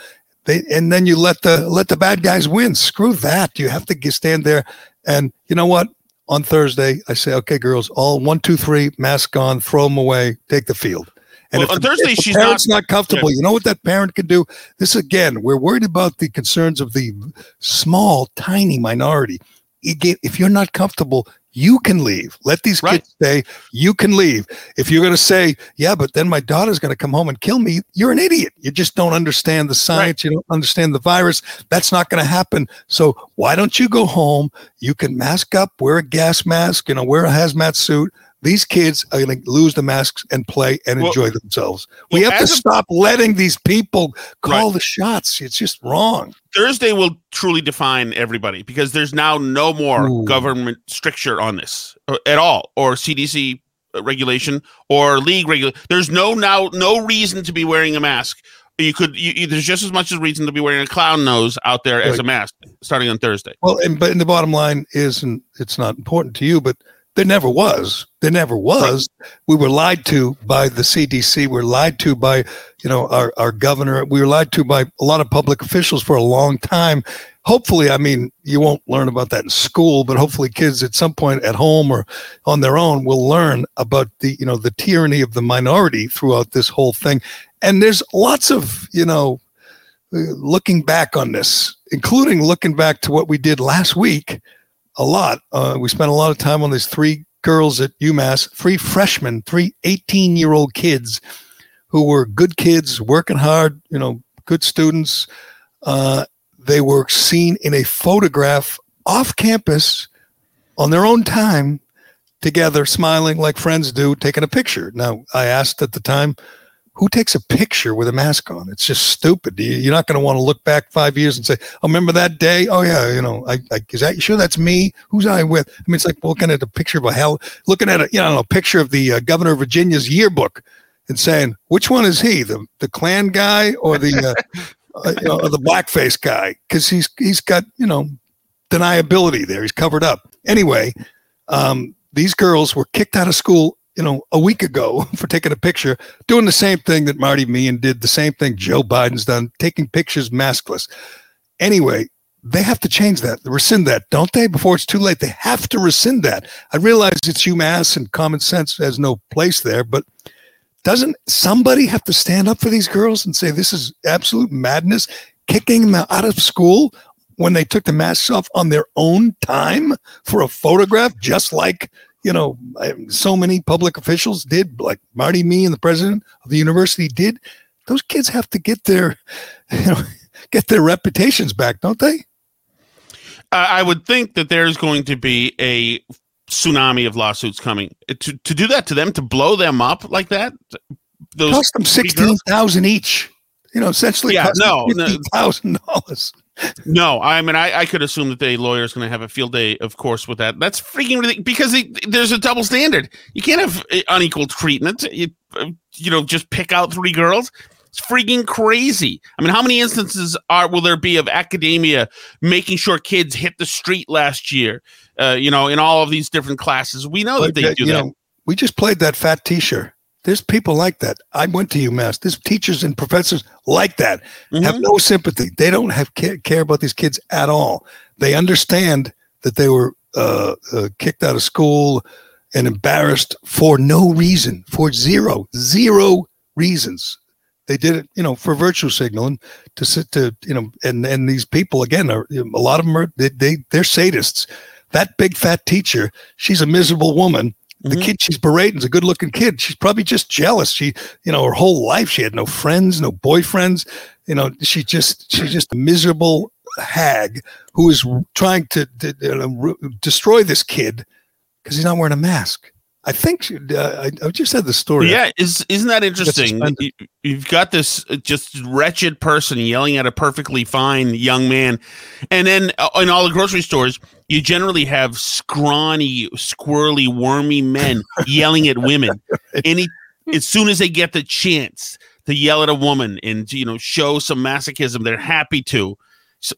They and then you let the let the bad guys win. Screw that. You have to stand there, and you know what? On Thursday, I say, okay, girls, all one, two, three, mask on, throw them away, take the field. And Well, if on the- Thursday, she's parent's not, comfortable. You know what that parent can do? This again, we're worried about the concerns of the small, tiny minority. You get if you're not comfortable, you can leave. Let these Right. kids say, You can leave. If you're going to say, "Yeah, but then my daughter's going to come home and kill me," you're an idiot. You just don't understand the science. You don't understand the virus. That's not going to happen. So why don't you go home? You can mask up, wear a gas mask, you know, wear a hazmat suit. These kids are going to lose the masks and play and Well- enjoy themselves. We well, have to stop letting these people call Right. the shots. It's just wrong. Thursday will truly define everybody because there's now no more Ooh. government stricture on this uh, at all, or CDC regulation or league regulation. There's no now no reason to be wearing a mask. You could you, there's just as much as reason to be wearing a clown nose out there as a mask starting on Thursday. Well, and but and the bottom line is, and it's not important to you, but there never was. There never was. We were lied to by the CDC. We were lied to by, you know, our, our governor. We were lied to by a lot of public officials for a long time. Hopefully, I mean, you won't learn about that in school, but hopefully kids at some point at home or on their own will learn about the, you know, the tyranny of the minority throughout this whole thing. And there's lots of, you know, uh, looking back on this, including looking back to what we did last week a lot. Uh, we spent a lot of time on these three girls at UMass, three freshmen, three 18 year old kids who were good kids, working hard, you know, good students. Uh, they were seen in a photograph off campus on their own time together, smiling like friends do, taking a picture. Now, I asked at the time, who takes a picture with a mask on? It's just stupid. You- You're not going to want to look back five years and say, "Oh, remember that day? Oh yeah, you know, I, I is that you sure that's me? Who's I with?" I mean, it's like looking at a picture of a hell, looking at a you know a picture of the uh, governor of Virginia's yearbook, and saying, "Which one is he? The the Klan guy or the uh, uh, you know, or the blackface guy?" Because he's he's got you know deniability there. He's covered up. Anyway, um, these girls were kicked out of school, you know, a week ago for taking a picture, doing the same thing that Marty Meehan did, the same thing Joe Biden's done, taking pictures maskless. Anyway, they have to change that, rescind that, don't they? Before it's too late, they have to rescind that. I realize it's UMass and common sense has no place there, but doesn't somebody have to stand up for these girls and say this is absolute madness, kicking them out of school when they took the masks off on their own time for a photograph, just like you know so many public officials did, like Marty Meehan the president of the university did. Those kids have to get their, you know, get their reputations back, don't they? I I would think that there's going to be a tsunami of lawsuits coming to to do that to them to blow them up like that. Those Cost them sixteen thousand each. You know, essentially, Yeah, no, no. dollars. No, I mean, I, I could assume that the lawyer is going to have a field day, of course, with that. That's freaking ridiculous because they, there's a double standard. You can't have uh, unequal treatment. You, uh, you know, just pick out three girls. It's freaking crazy. I mean, how many instances are will there be of academia making sure kids hit the street last year? Uh, you know, in all of these different classes, we know that they uh, do you that. know, we just played that fat teacher. There's people like that. I went to UMass. There's teachers and professors like that. Have Mhm. no sympathy. They don't have care, care about these kids at all. They understand that they were uh, uh, kicked out of school and embarrassed for no reason, for zero, zero reasons. They did it, you know, for virtue signaling to sit to, you know, and and these people again are a lot of them are they, they they're sadists. That big fat teacher, she's a miserable woman. The Mhm. kid she's berating's a good looking kid. She's probably just jealous. She, you know, her whole life she had no friends, no boyfriends. You know, she just she's just a miserable hag who is trying to, to know, ru- destroy this kid because he's not wearing a mask. I think she, uh, I, I just had the story. Yeah, is isn't that interesting? You- You've got this uh, just wretched person yelling at a perfectly fine young man, and then uh, in all the grocery stores, you generally have scrawny, squirrely, wormy men yelling at women. He as soon as they get the chance to yell at a woman and you know show some masochism, they're happy to.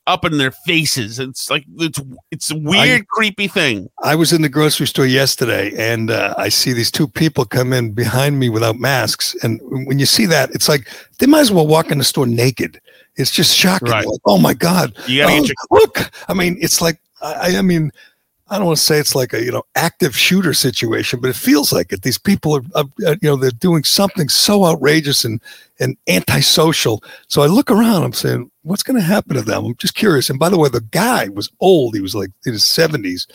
Up in their faces. It's like it's it's a weird, creepy thing. I was in the grocery store yesterday and uh, I see these two people come in behind me without masks. And when you see that, it's like they might as well walk in the store naked. It's just shocking. Right. Like, oh my God. You gotta Oh, get your look. I mean, it's like, I, I mean, I don't want to say it's like a you know active shooter situation, but it feels like it. These people are, uh, you know, they're doing something so outrageous and and antisocial. So I look around. I'm saying, what's going to happen to them? I'm just curious. And by the way, the guy was old. He was like in his 70s.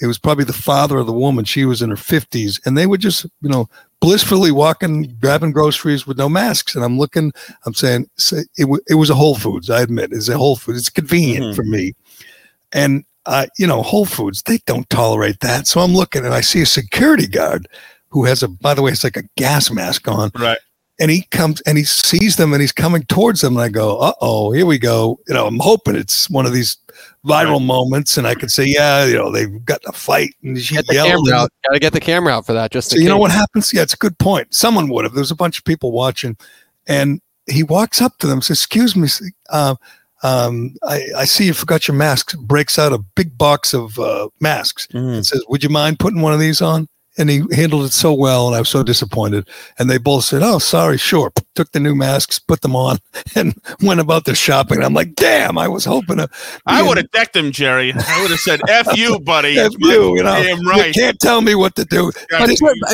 It was probably the father of the woman. She was in her 50s, and they were just you know blissfully walking, grabbing groceries with no masks. And I'm looking. I'm saying, say, it, wa- it was a Whole Foods. I admit, it's a Whole Foods. It's convenient Mhm. for me. And uh, you know, Whole Foods, they don't tolerate that. So I'm looking and I see a security guard who has a, by the way, it's like a gas mask on. Right. And he comes and he sees them and he's coming towards them. And I go, uh oh, here we go. You know, I'm hoping it's one of these viral moments. And I can say, yeah, you know, they've got a fight. And she Get the yelled. camera out. Gotta get the camera out for that. Just so in you know what happens? Yeah, it's a good point. Someone would have. There's a bunch of people watching, and he walks up to them, says, "Excuse me, uh, um, I, I see you forgot your masks." Breaks out a big box of uh, masks and says, "Would you mind putting one of these on?" And he handled it so well, and I was so disappointed. And they both said, "Oh, sorry, sure." Took the new masks, put them on, and went about their shopping. I'm like, "Damn, I was hoping to." I would have decked him, Gerry. I would have said, "F you, buddy." F you, you know, Damn you right. can't tell me what to do. But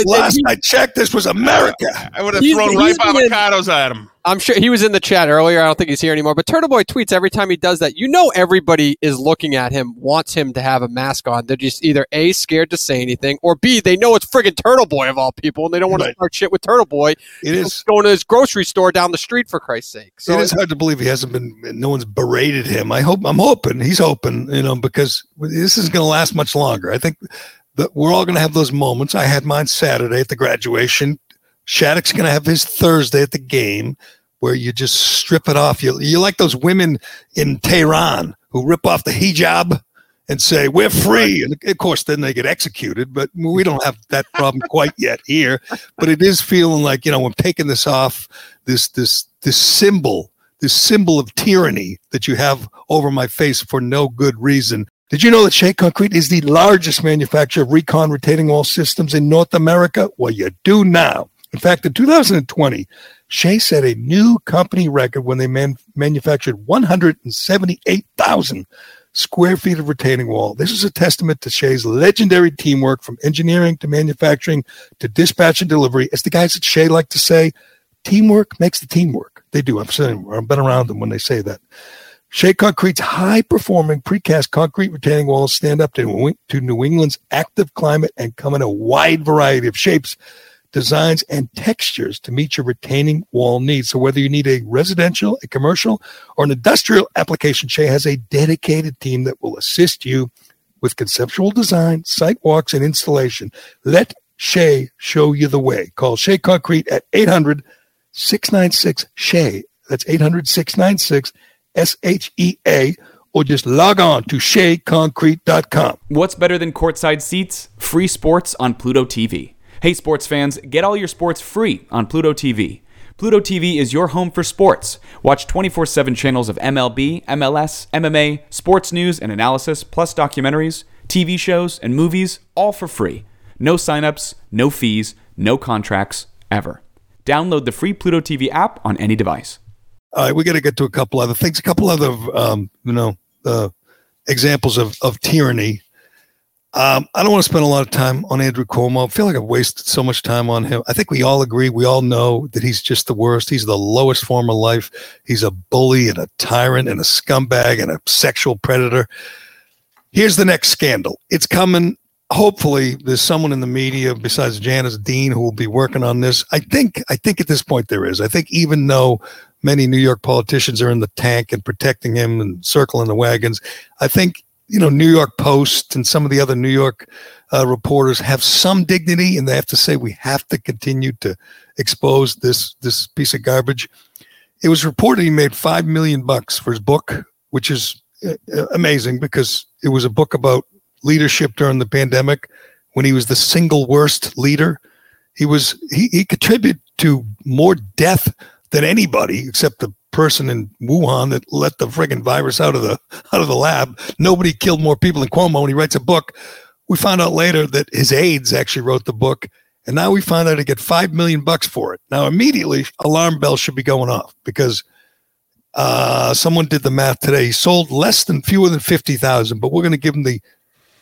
last I checked, this was America. I would have thrown ripe avocados at him. I'm sure he was in the chat earlier. I don't think he's here anymore. But Turtle Boy tweets every time he does that. You know, everybody is looking at him, wants him to have a mask on. They're just either a scared to say anything, or b they know it's friggin' Turtle Boy of all people, and they don't want to Right. start shit with Turtle Boy. It is. going to his grocery store down the street for Christ's sake. So it is hard to believe he hasn't been. No one's berated him. I hope. I'm hoping he's hoping. You know, because this isn't going to last much longer. I think that we're all going to have those moments. I had mine Saturday at the graduation. Shattuck's going to have his Thursday at the game, where you just strip it off. You you like those women in Tehran who rip off the hijab and say we're free, and of course then they get executed. But we don't have that problem quite yet here. But it is feeling like you know I'm taking this off this this this symbol this symbol of tyranny that you have over my face for no good reason. Did you know that Shea Concrete is the largest manufacturer of recon retaining wall systems in North America? Well, you do now. In fact, in 2020, Shea set a new company record when they man- manufactured 178,000 square feet of retaining wall. This is a testament to Shea's legendary teamwork from engineering to manufacturing to dispatch and delivery. As the guys at Shea like to say, teamwork makes the team work. They do. I've seen. I've been around them when they say that. Shea Concrete's high performing precast concrete retaining walls stand up to New England's active climate and come in a wide variety of shapes, designs, and textures to meet your retaining wall needs. So whether you need a residential, a commercial, or an industrial application, Shea has a dedicated team that will assist you with conceptual design, site walks, and installation. Let Shea show you the way. Call Shea Concrete at 800 696 Shea. That's 800 696 S H E A. Or just log on to SheaConcrete.com. What's better than courtside seats? Free sports on Pluto TV. Hey, sports fans, get all your sports free on Pluto TV. Pluto TV is your home for sports. Watch 24 7 channels of MLB, MLS, MMA, sports news and analysis, plus documentaries, TV shows, and movies, all for free. No signups, no fees, no contracts, ever. Download the free Pluto TV app on any device. All right, we got to get to a couple other things, a couple other, um, you know, uh, examples of, of tyranny. Um, I don't want to spend a lot of time on Andrew Cuomo. I feel like I've wasted so much time on him. I think we all agree, we all know that he's just the worst. He's the lowest form of life. He's a bully and a tyrant and a scumbag and a sexual predator. Here's the next scandal. It's coming. Hopefully, there's someone in the media besides Janice Dean who will be working on this. I think. I think at this point there is. I think even though many New York politicians are in the tank and protecting him and circling the wagons, I think you know New York Post and some of the other New York uh, reporters have some dignity, and they have to say we have to continue to expose this this piece of garbage. It was reported he made five million bucks for his book, which is uh, uh, amazing because it was a book about leadership during the pandemic when he was the single worst leader he was he, he contributed to more death than anybody except the person in Wuhan that let the friggin' virus out of the out of the lab. Nobody killed more people than Cuomo, and he writes a book. We found out later that his aides actually wrote the book, and now we find out he get five million bucks for it. Now immediately, alarm bells should be going off because uh, someone did the math today. He sold less than fewer than fifty thousand, but we're going to give him the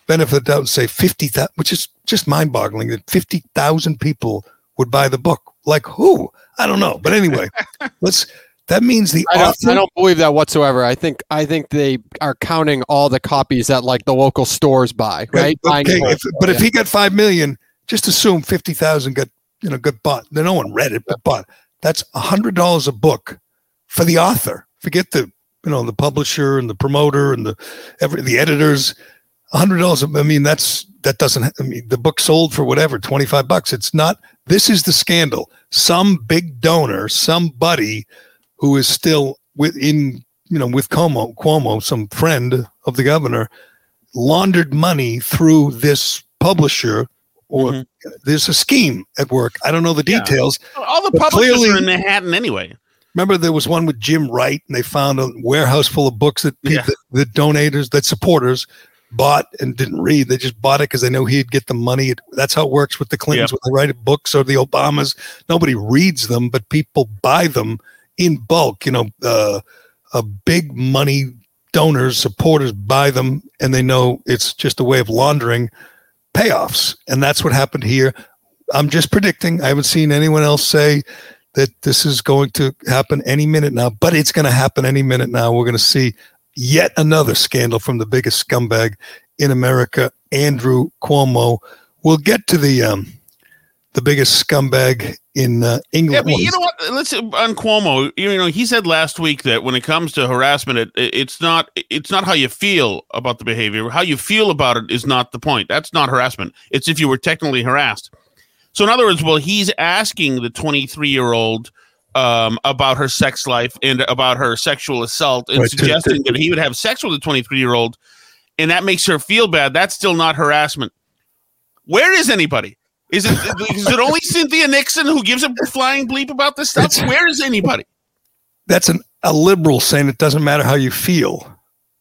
benefit of the doubt and say fifty thousand, which is just mind-boggling that fifty thousand people would buy the book. Like who? I don't know. But anyway, let's. That means the I don't, author. I don't believe that whatsoever. I think I think they are counting all the copies that like the local stores buy, right? Okay, if, but if he got five million, just assume fifty thousand got you know got bought. No one read it, but bought. That's a hundred dollars a book for the author. Forget the you know the publisher and the promoter and the every the editors. A hundred dollars. I mean, that's that doesn't. I mean, the book sold for whatever twenty five bucks. It's not. This is the scandal. Some big donor, somebody who is still within you know with Cuomo, Cuomo, some friend of the governor, laundered money through this publisher, or mm-hmm. there's a scheme at work. I don't know the Yeah. details. All the publishers clearly- are in Manhattan anyway. Remember, there was one with Jim Wright, and they found a warehouse full of books that Yeah. people, the donators, that supporters bought and didn't read. They just bought it because they know he'd get the money. It- that's how it works with the Clintons Yep. when they write books or the Obamas. Nobody reads them, but people buy them in bulk. You know, uh, a big money donors, supporters buy them, and they know it's just a way of laundering payoffs. And that's what happened here. I'm just predicting. I haven't seen anyone else say that this is going to happen any minute now, but it's going to happen any minute now. We're going to see yet another scandal from the biggest scumbag in America, Andrew Cuomo. We'll get to the um, the biggest scumbag in uh, Yeah, England. but you know what? Let's on Cuomo. You know, he said last week that when it comes to harassment, it, it's not it's not how you feel about the behavior. How you feel about it is not the point. That's not harassment. It's if you were technically harassed. So in other words, well, he's asking the 23 year old um, about her sex life and about her sexual assault, and Right, suggesting that he would have sex with a 23 year old, and that makes her feel bad. That's still not harassment. Where is anybody? Is it is it only Cynthia Nixon who gives a flying bleep about this stuff? It's- Where is anybody? that's an, a liberal saying it doesn't matter how you feel.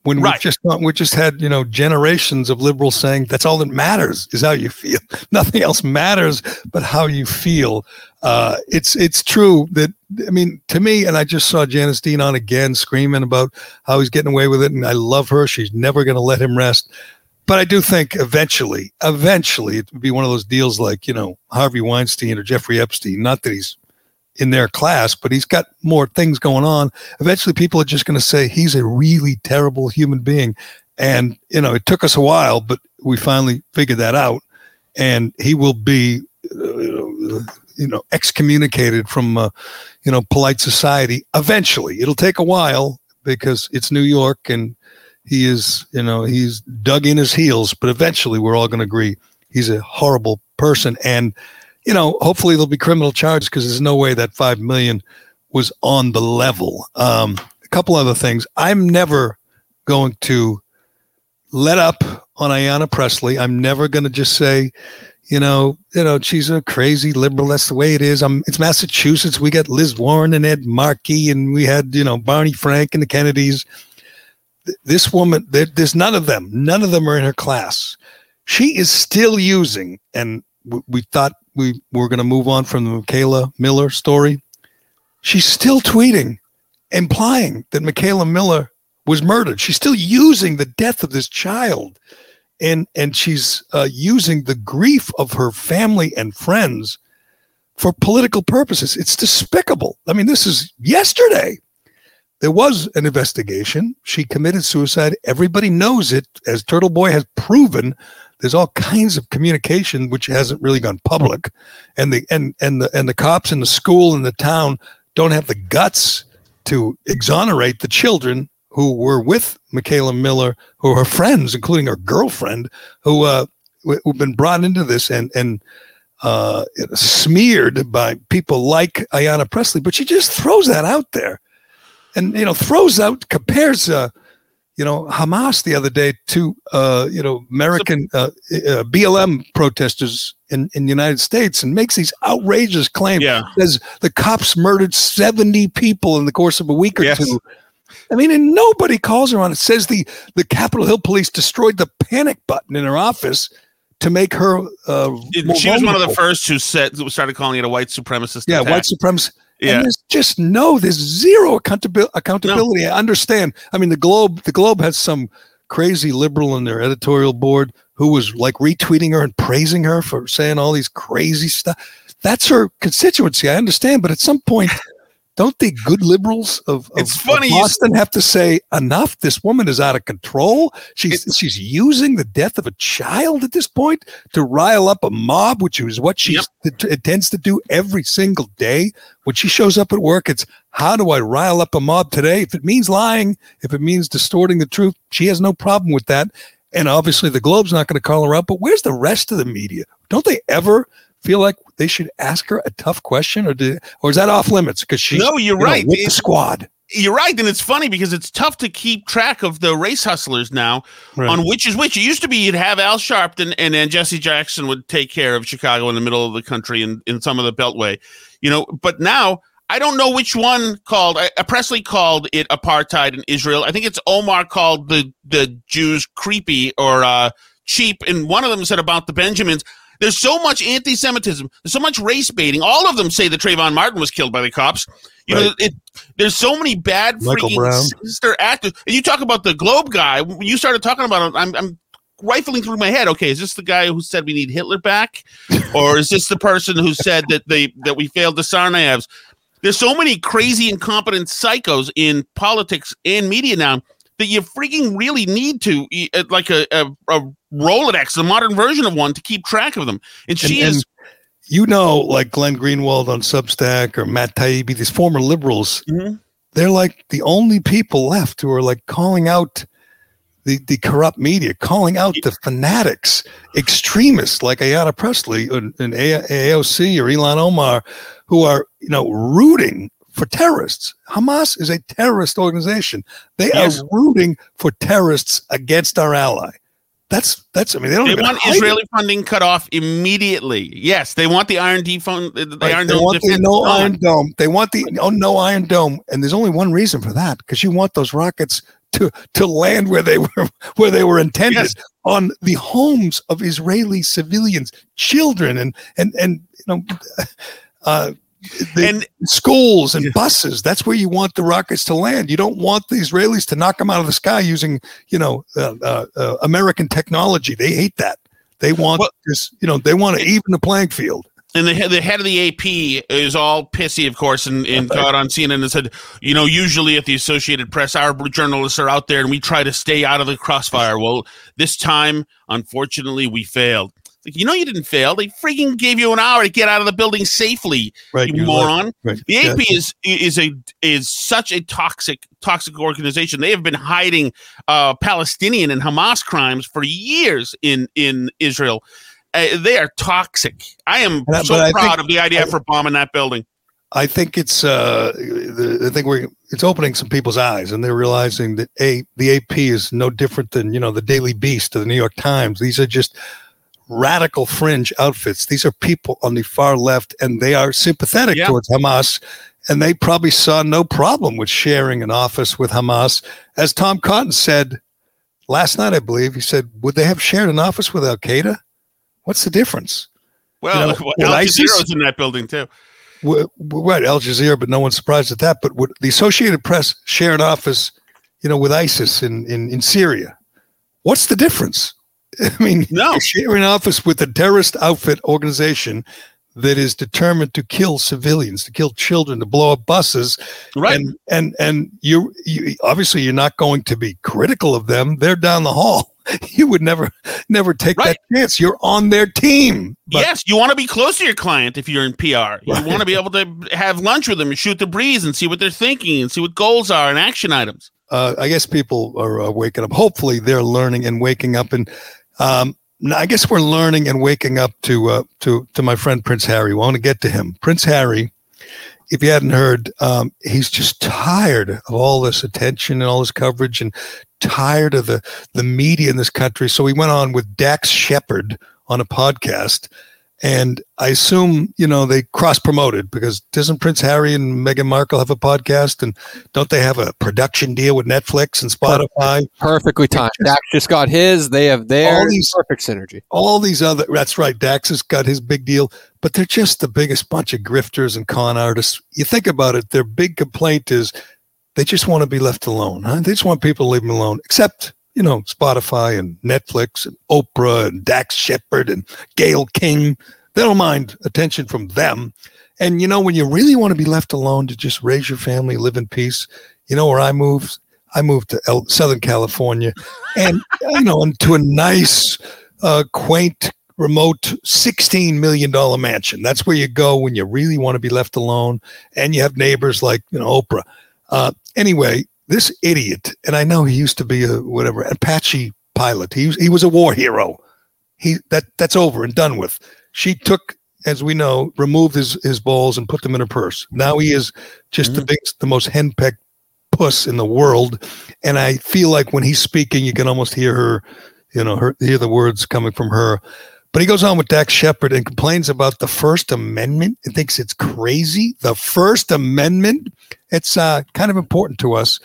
When Right. we've just we just had you know generations of liberals saying that's all that matters is how you feel. Nothing else matters but how you feel. Uh, it's it's true that I mean to me, and I just saw Janice Dean on again screaming about how he's getting away with it, and I love her. She's never going to let him rest. But I do think eventually, eventually, it would be one of those deals like you know Harvey Weinstein or Jeffrey Epstein. Not that he's in their class, but he's got more things going on. Eventually, people are just going to say he's a really terrible human being. And, you know, it took us a while, but we finally figured that out. And he will be, uh, you know, excommunicated from, uh, you know, polite society eventually. It'll take a while because it's New York and he is, you know, he's dug in his heels, but eventually we're all going to agree he's a horrible person. And, you know, hopefully there'll be criminal charges because there's no way that five million was on the level. Um, a couple other things. I'm never going to let up on Ayanna Pressley. I'm never going to just say, you know, you know, she's a crazy liberal. That's the way it is. I'm. It's Massachusetts. We got Liz Warren and Ed Markey, and we had you know Barney Frank and the Kennedys. Th- This woman, there's none of them. None of them are in her class. She is still using, and we thought we were going to move on from the Mikayla Miller story. She's still tweeting, implying that Mikayla Miller was murdered. She's still using the death of this child, and and she's uh, using the grief of her family and friends for political purposes. It's despicable. I mean, this is yesterday. There was an investigation. She committed suicide. Everybody knows it, as Turtle Boy has proven. There's all kinds of communication which hasn't really gone public, and the and and the and the cops in the school and the town don't have the guts to exonerate the children who were with Mikayla Miller, who are her friends, including her girlfriend, who uh, wh- who've been brought into this and and uh, smeared by people like Ayanna Pressley. But she just throws that out there, and you know throws out compares. Uh, you know, Hamas the other day to, uh, you know, American uh, uh, BLM protesters in, in the United States and makes these outrageous claims. Yeah. Says the cops murdered 70 people in the course of a week or Yes. two. I mean, and nobody calls her on it. Says the, the Capitol Hill police destroyed the panic button in her office to make her. Uh, she was one of the first who said started calling it a white supremacist. Yeah, attack. white supremacy. Yeah. And there's just no, there's zero accountabil- accountability. I understand. I mean, the Globe, the Globe has some crazy liberal in their editorial board who was like retweeting her and praising her for saying all these crazy stuff. That's her constituency. I understand, but at some point, don't the good liberals of, of, It's of funny you Boston have to say enough? This woman is out of control. She's she's using the death of a child at this point to rile up a mob, which is what she Yep. intends to do every single day. When she shows up at work, it's how do I rile up a mob today? If it means lying, if it means distorting the truth, she has no problem with that. And obviously, the Globe's not going to call her out. But where's the rest of the media? Don't they ever feel like they should ask her a tough question, or do, or is that off limits? Because she's No, you're you know, right. with the squad. You're right, and it's funny because it's tough to keep track of the race hustlers now Right. on which is which. It used to be you'd have Al Sharpton and then Jesse Jackson would take care of Chicago in the middle of the country and in some of the Beltway, you know. But now I don't know which one called. Uh, Pressley called it apartheid in Israel. I think it's Omar called the the Jews creepy or uh, cheap, and one of them said about the Benjamins. There's so much anti-Semitism. There's so much race baiting. All of them say that Trayvon Martin was killed by the cops. You know, it, there's so many bad Michael freaking Brown. sister actors. And you talk about the Globe guy. When you started talking about it, I'm, I'm rifling through my head. Okay, is this the guy who said we need Hitler back, or is this the person who said that they that we failed the Tsarnaevs? There's so many crazy, incompetent psychos in politics and media now that you freaking really need to uh, like a, a, a Rolodex, the modern version of one, to keep track of them. And she And- is. and you know, like Glenn Greenwald on Substack or Matt Taibbi, these former liberals, Mhm. they're like the only people left who are like calling out the, the corrupt media, calling out the fanatics, extremists like Ayanna Pressley and, and A- AOC or Ilhan Omar, who are, you know, rooting for terrorists. Hamas is a terrorist organization. They Yes. are rooting for terrorists against our ally. That's that's. I mean, they don't They want hide it. Israeli funding cut off immediately. Yes, they want the Iron D fund. The Right, Iron they Dome want the no iron dome. They want the no, no iron dome, and there's only one reason for that because you want those rockets to to land where they were where they were intended Yes. on the homes of Israeli civilians, children, and and and you know. Uh, the And schools and buses. That's where you want the rockets to land. You don't want the Israelis to knock them out of the sky using, you know, uh, uh, uh, American technology. They hate that. They want Well- this, you know, they want to even the playing field. and the head, the head of the AP is all pissy, of course, and, and got on CNN and said, you know, usually at the Associated Press, our journalists are out there and we try to stay out of the crossfire. Well, this time, unfortunately, we failed. Like, you know, you didn't fail. They freaking gave you an hour to get out of the building safely, Right. you moron. Right. The Yeah. AP is is a is such a toxic toxic organization. They have been hiding uh, Palestinian and Hamas crimes for years in in Israel. Uh, they are toxic. I am I- so proud think- of the idea for bombing that building. I think it's uh, the, I think we're it's opening some people's eyes, and they're realizing that a the AP is no different than you know the Daily Beast or the New York Times. These are just radical fringe outfits. These are people on the far left, and they are sympathetic Yeah. towards Hamas. And they probably saw no problem with sharing an office with Hamas. As Tom Cotton said last night, I believe, he said, Would they have shared an office with Al Qaeda? What's the difference? Well, know, well, Al? Jazeera's in that building too. w- w- right, Al Jazeera, but no one's surprised at that. But would the Associated Press share an office, you know, with ISIS in, in, in Syria? What's the difference? I mean, No. you're sharing office with a terrorist outfit organization that is determined to kill civilians, to kill children, to blow up buses, Right. and and and you, you obviously you're not going to be critical of them. They're down the hall. You would never never take Right. that chance. You're on their team. But yes, you want to be close to your client if you're in PR. You Right. want to be able to have lunch with them and shoot the breeze and see what they're thinking and see what goals are and action items. uh, I guess people are uh, waking up. Hopefully, they're learning and waking up. And um, no, I guess we're learning and waking up to uh, to to my friend Prince Harry. We want to get to him. Prince Harry if you hadn't heard, um, he's just tired of all this attention and all this coverage, and tired of the the media in this country. So he went on with Dax Shepard on a podcast, and I assume you know they cross promoted because doesn't Prince Harry and Meghan Markle have a podcast, and don't they have a production deal with Netflix and Spotify? Perfectly timed. Dax just got his. They have All their these- perfect synergy. all these other that's right dax has got his big deal but they're just the biggest bunch of grifters and con artists you think about it their big complaint is they just want to be left alone huh? they just want people to leave them alone except you know spotify and netflix and oprah and dax shepard and gayle king they don't mind attention from them and you know when you really want to be left alone to just raise your family live in peace you know where i moved i moved to El- southern california and you know into a nice uh, quaint, remote, $16 million mansion. That's where you go when you really want to be left alone and you have neighbors like, you know, Oprah. Uh, anyway, this idiot, and I know he used to be a whatever, Apache pilot. He was, he was a war hero. He that that's over and done with. She took, as we know, removed his, his balls and put them in her purse. Now he is just the mm. biggest, the most henpecked puss in the world. And I feel like when he's speaking, you can almost hear her you know, her, hear the words coming from her. But he goes on with Dax Shepard and complains about the First Amendment and thinks it's crazy. The First Amendment, it's uh, kind of important to us.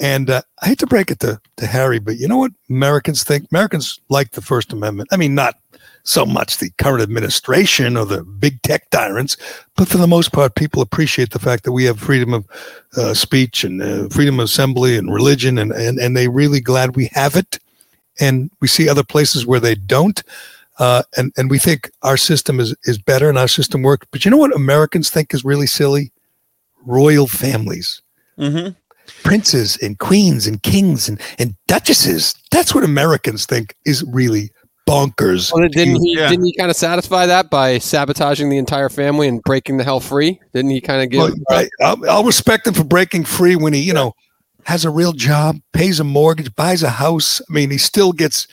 And uh, I hate to break it to, to Harry, but you know what Americans think? Americans like the First Amendment. I mean, not so much the current administration or the big tech tyrants, but for the most part, people appreciate the fact that we have freedom of uh, speech and uh, freedom of assembly and religion, and, and, and they really glad we have it and we see other places where they don't. Uh, and and we think our system is is better and our system works. But you know what Americans think is really silly? Royal families, hmm princes and queens and kings and and duchesses. That's what Americans think is really bonkers. Well, didn't he? Yeah. Didn't he kind of satisfy that by sabotaging the entire family and breaking the hell free? Didn't he kind of give? Well, I, I'll, I'll respect him for breaking free when he, you know, has a real job, pays a mortgage, buys a house. I mean, he still gets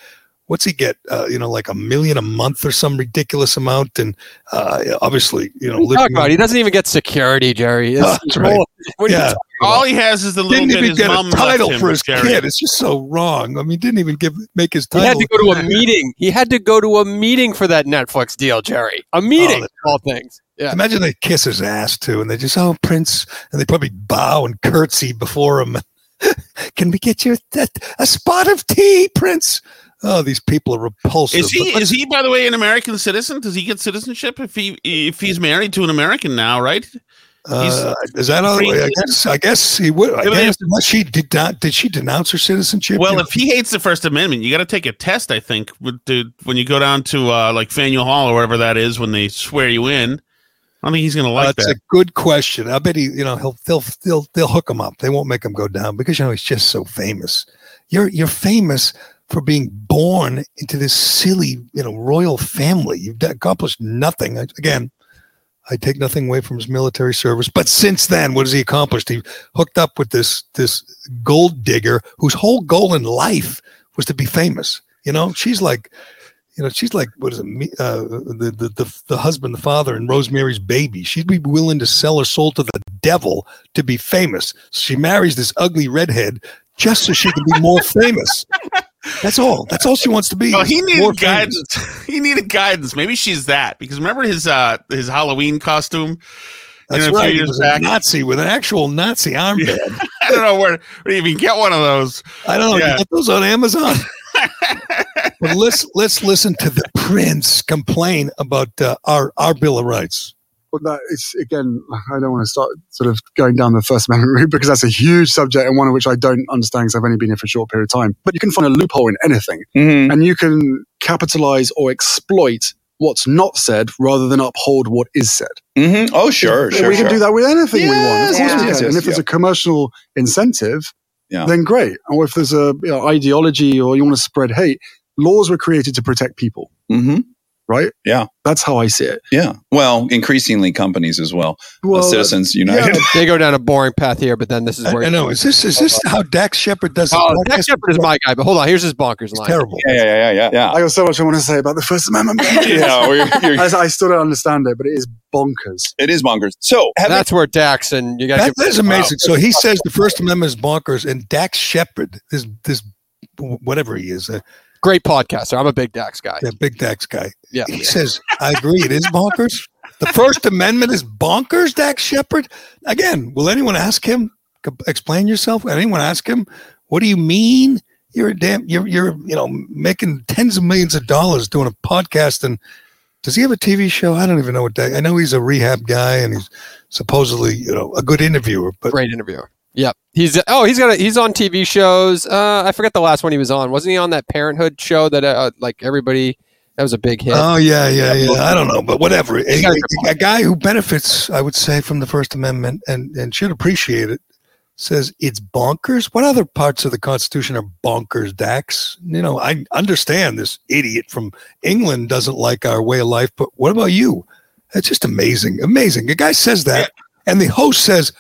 what's he get? Uh, you know, like a million a month or some ridiculous amount, and uh, obviously, you know, What are you talking about? He doesn't even get security, Gerry. It's- Oh, that's right. what are you Yeah. All he has is the little didn't bit even his get mom a title for his Gary. kid. It's just so wrong. I mean, he didn't even give make his He had to go to a meeting. He had to go to a meeting for that Netflix deal, Gerry. A meeting, that's of all things. Yeah. Imagine they kiss his ass too, and they just oh Prince, and they probably bow and curtsy before him. Can we get you a, a spot of tea, Prince? Oh, these people are repulsive. Is he? Is he, by the way, an American citizen? Does he get citizenship if he if he's married to an American now? Right? Uh, is that all? I guess. I guess he would. I guess unless she did not. Did she denounce her citizenship? Well, if he hates the First Amendment, you got to take a test. I think with the, when you go down to uh, like Faneuil Hall or wherever that is when they swear you in. I don't think he's going to know, like that's that. a good question. I bet he. You know, he'll. They'll. They'll. They'll hook him up. They won't make him go down because you know he's just so famous. You're. You're famous for being born into this silly, you know, royal family. You've accomplished nothing. Again, I take nothing away from his military service, but since then, what has he accomplished? He hooked up with this this gold digger whose whole goal in life was to be famous. You know, she's like, you know, she's like what is it? Uh, the, the the the husband, the father, and Rosemary's Baby. She'd be willing to sell her soul to the devil to be famous. She marries this ugly redhead just so she can be more famous. That's all. That's all she wants to be. Well, he More needed famous. guidance. he needed guidance. Maybe she's that because remember his uh his Halloween costume. That's you know, right. He was back. a Nazi with an actual Nazi armband. I don't know where, where you even get one of those. I don't know. Yeah. Get those on Amazon. but let's let's listen to the prince complain about uh, our our Bill of Rights. But that is again, I don't want to start sort of going down the First Amendment route because that's a huge subject and one of which I don't understand because I've only been here for a short period of time. But you can find a loophole in anything, Mm-hmm. and you can capitalize or exploit what's not said rather than uphold what is said. Mm-hmm. Oh, sure, sure. we can sure. do that with anything we want. Of Yes, we yes, can. yes, and if it's yeah. a commercial incentive, Yeah. then great. Or if there's a you know, ideology or you want to spread hate, laws were created to protect people, Mm-hmm. Right? Yeah. That's how I see it. Yeah. Well, increasingly companies as well. Well, Citizens United. they go down a boring path here, but then this is where I know. Is this is this how Dax Shepard does? the Oh, podcast? Dax Shepard is my guy, but hold on. Here's his bonkers line. terrible. Yeah, yeah, yeah, yeah, yeah. I got so much I want to say about the First Amendment. yeah, we're- you're- I, I still don't understand it, but it is bonkers. it is bonkers. So, having, That's where Dax and you guys. That, that is amazing. So he says the First Amendment is bonkers, and Dax Shepard, this this whatever he is, uh, great podcaster. I'm a big Dax guy. that big Dax guy, Yeah. he says, "I agree, it is bonkers. The First Amendment is bonkers." Dax Shepard. Again, will anyone ask him? Explain yourself. Will anyone ask him? What do you mean? You're a damn. You're you're you know making tens of millions of dollars doing a podcast and. Does he have a TV show? I don't even know what that. I know he's a rehab guy and he's supposedly, you know, a good interviewer. But Great interviewer. Yep. He's oh he's got a, he's on TV shows. Uh, I forget the last one he was on. Wasn't he on that Parenthood show that uh, like everybody that was a big hit? Oh yeah, yeah, yeah. I don't know, but whatever. A, a a- a guy who benefits, I would say, from the First Amendment and and should appreciate it, says it's bonkers. What other parts of the Constitution are bonkers, Dax? You know, I understand this idiot from England doesn't like our way of life, but what about you? That's just amazing, amazing. A guy says that, and the host says,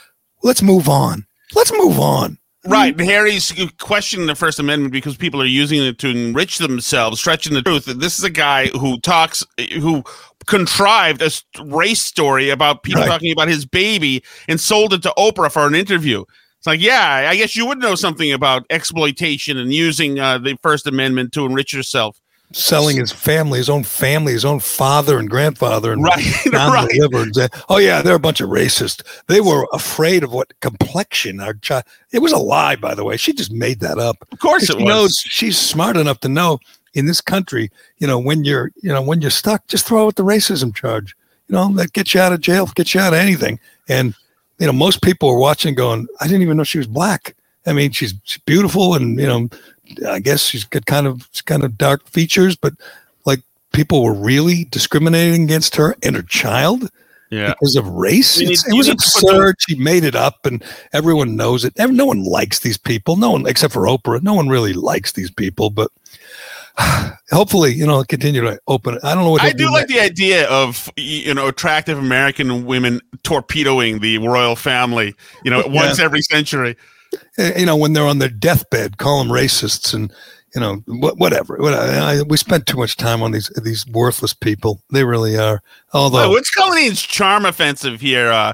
"Let's move on. Let's move on." Right. and Harry's questioning the First Amendment because people are using it to enrich themselves, stretching the truth. And this is a guy who talks, who contrived a race story about people Right. talking about his baby and sold it to Oprah for an interview. It's like, yeah, I guess you would know something about exploitation and using uh, the First Amendment to enrich yourself. Selling his family, his own family, his own father and grandfather, and Right, right. And say, oh yeah, they're a bunch of racists. They were afraid of what complexion our child. It was a lie, by the way. She just made that up. Of course it she was. knows she's smart enough to know in this country, you know, when you're, you know, when you're stuck, just throw out the racism charge. You know, that gets you out of jail, gets you out of anything. And you know, most people are watching, going, I didn't even know she was black. I mean, she's, she's beautiful, and you know, I guess she's got kind of kind of dark features, but like people were really discriminating against her and her child Yeah. because of race. Need- it was you need absurd. She made it up, and everyone knows it. No one likes these people. No one, except for Oprah. No one really likes these people. But hopefully, you know, continue to open. it. I don't know what I do do like next. the idea of you know attractive American women torpedoing the royal family. You know, once every century. Eh, you know, when they're on their deathbed, call them racists and you know wha- whatever. I, we spent too much time on these these worthless people. They really are. Although What's going Colleen's charm offensive here uh,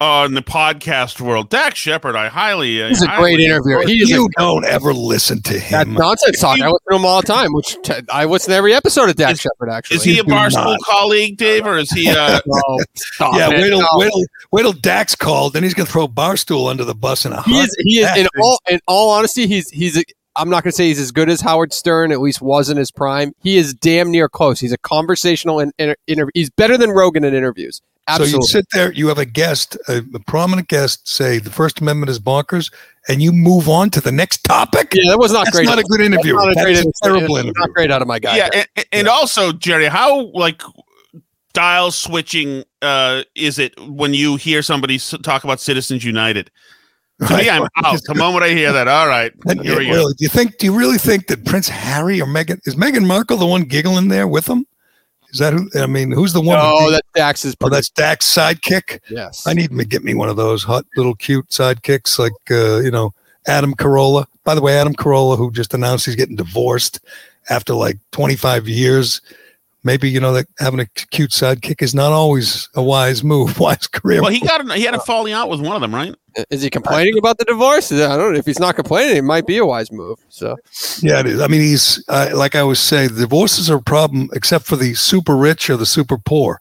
on the podcast world? Dax Shepard, I highly. uh, He's a highly- great interviewer. He is a you don't ever listen to That's him. nonsense talk. I listen to him all the time. Which t- I listen to every episode of Dax Is- Shepard. Actually, Is he a barstool colleague, Dave, or is he? Uh, No, stop yeah, it. wait till, No. wait, till, wait till Dax called, then he's going to throw Barstool under the bus in a He heartbeat. is. He is. Dax In all, in all honesty, he's he's. A, I'm not going to say he's as good as Howard Stern. At least was in his prime. He is damn near close. He's a conversational and in, interview. He's better than Rogan in interviews. So you sit there, you have a guest, a, a prominent guest, say the First Amendment is bonkers, and you move on to the next topic. yeah, that was not That's great. not a good interview. That's not a That's great a interview. terrible interview. Not great out of my guy. yeah, there. and, and also Gerry, how like dial switching uh, is it when you hear somebody talk about Citizens United? To me, I'm out. The moment I hear that, all right, And, here we yeah, go. really, do you think? Do you really think that Prince Harry or Meghan is Meghan Markle the one giggling there with him? Is that who? I mean, who's the one? No, that Dax is. oh, that's Dax's sidekick. yes. I need him to get me one of those hot little cute sidekicks, like uh, you know Adam Carolla. By the way, Adam Carolla, who just announced he's getting divorced after like 25 years. Maybe you know that having a cute sidekick is not always a wise move, wise career. Well, he got a, he had a falling out with one of them, right? Is he complaining about the divorce? I don't know. If he's not complaining, it might be a wise move. So Yeah, it is. I mean, he's uh, like I always say, divorces are a problem except for the super rich or the super poor.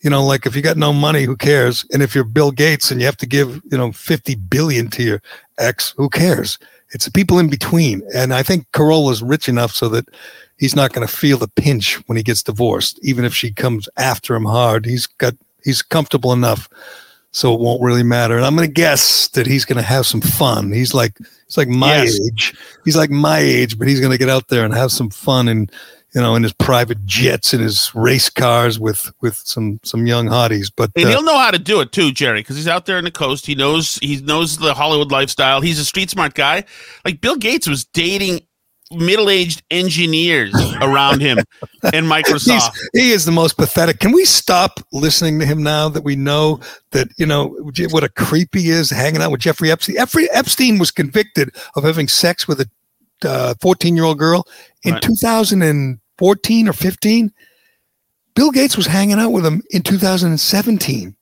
You know, like if you got no money, who cares? And if you're Bill Gates and you have to give, you know, 50 billion to your ex, who cares? It's the people in between. And I think Carolla's rich enough so that he's not going to feel the pinch when he gets divorced, even if she comes after him hard. He's got, he's comfortable enough so it won't really matter. And I'm going to guess that he's going to have some fun. He's like, he's like my Yes. age. He's like my age, but he's going to get out there and have some fun and, you know, in his private jets and his race cars with, with some, some young hotties. But And uh, he'll know how to do it too, Gerry, because he's out there on the coast. He knows he knows the Hollywood lifestyle. He's a street smart guy. Like Bill Gates was dating middle-aged engineers around him in Microsoft. He's, he is the most pathetic. Can we stop listening to him now that we know that you know what a creep he is, hanging out with Jeffrey Epstein? Jeffrey Epstein was convicted of having sex with a uh, 14 year old girl in Right. 2014 or 15. Bill Gates was hanging out with him in 2017.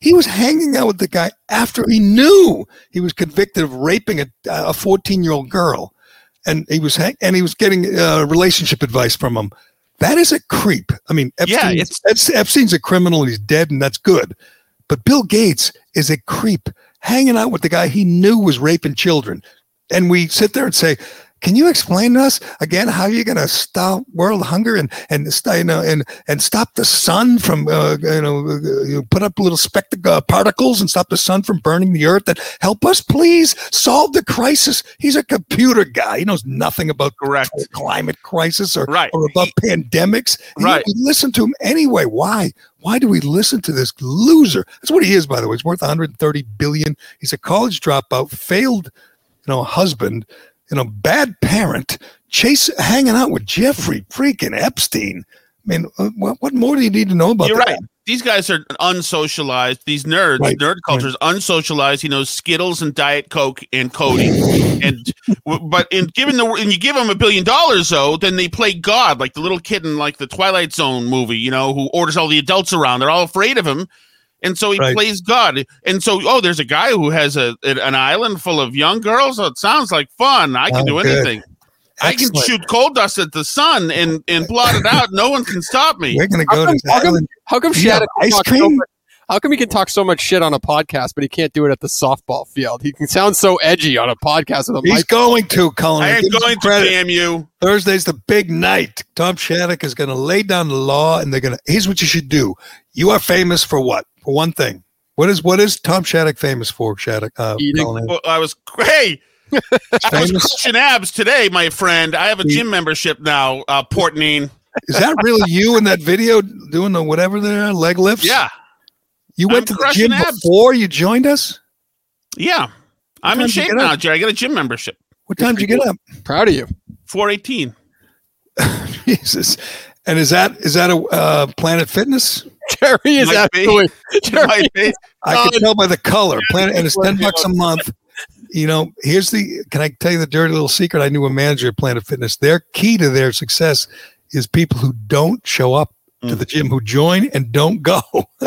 He was hanging out with the guy after he knew he was convicted of raping a uh, a 14 year old girl, and he was hang- and he was getting uh, relationship advice from him. That is a creep. I mean, Yeah, Epst- Epstein's a criminal he's dead, and that's good. But Bill Gates is a creep, hanging out with the guy he knew was raping children. And we sit there and say, "Can you explain to us again how you're going to stop world hunger and and you know and and stop the sun from uh, you know you put up little spectac- uh, particles and stop the sun from burning the earth and help us please solve the crisis?" He's a computer guy. He knows nothing about Correct. climate crisis or Right. or about pandemics. And Right. We listen to him anyway. Why? Why do we listen to this loser? That's what he is, by the way. He's worth 130 billion. He's a college dropout, failed, you know, husband, you know, bad parent, chase hanging out with Jeffrey freaking Epstein. I mean, uh, what, what more do you need to know about You're that? right. These guys are unsocialized. These nerds, Right, nerd culture is unsocialized. You know, Skittles and Diet Coke and coding. and but in given the and you give them a billion dollars though, then they play God like the little kid in like the Twilight Zone movie. You know, who orders all the adults around. They're all afraid of him. And so he Right. plays God. And so, oh, there's a guy who has a an island full of young girls. Oh, it sounds like fun. I can Oh, do good. anything. I can shoot coal dust at the sun and and blot it out. No one can stop me. We're going to How go come, to how come, Island. how come Yeah, Shattuck can ice talk so cream? much- how come he can talk so much shit on a podcast, but he can't do it at the softball field? He can sound so edgy on a podcast with a He's mic. going to, Colin. I am Give going to damn you. Thursday's the big night. Tom Shattuck is going to lay down the law, and they're going to. Here's what you should do. You are famous for what? For one thing. What is what is Tom Shattuck famous for? Shattuck. Uh, Eating. Well, I was hey. I was Famous. crushing abs today, my friend. I have a gym membership now, uh, Portnine. Is that really you in that video doing the whatever there leg lifts? Yeah, You I'm went to the gym abs. before you joined us. yeah. I'm in did shape now. Gerry. I got a gym membership. What time did you get up? Proud of you. 418. Jesus. And is that is that a uh, Planet Fitness? Gerry is Might be. absolutely. Gerry, Might. I can tell by the color. Planet, and it's ten bucks a month. You know, here's the. Can I tell you the dirty little secret? I knew a manager at Planet Fitness. Their key to their success is people who don't show up to the gym, who join and don't go,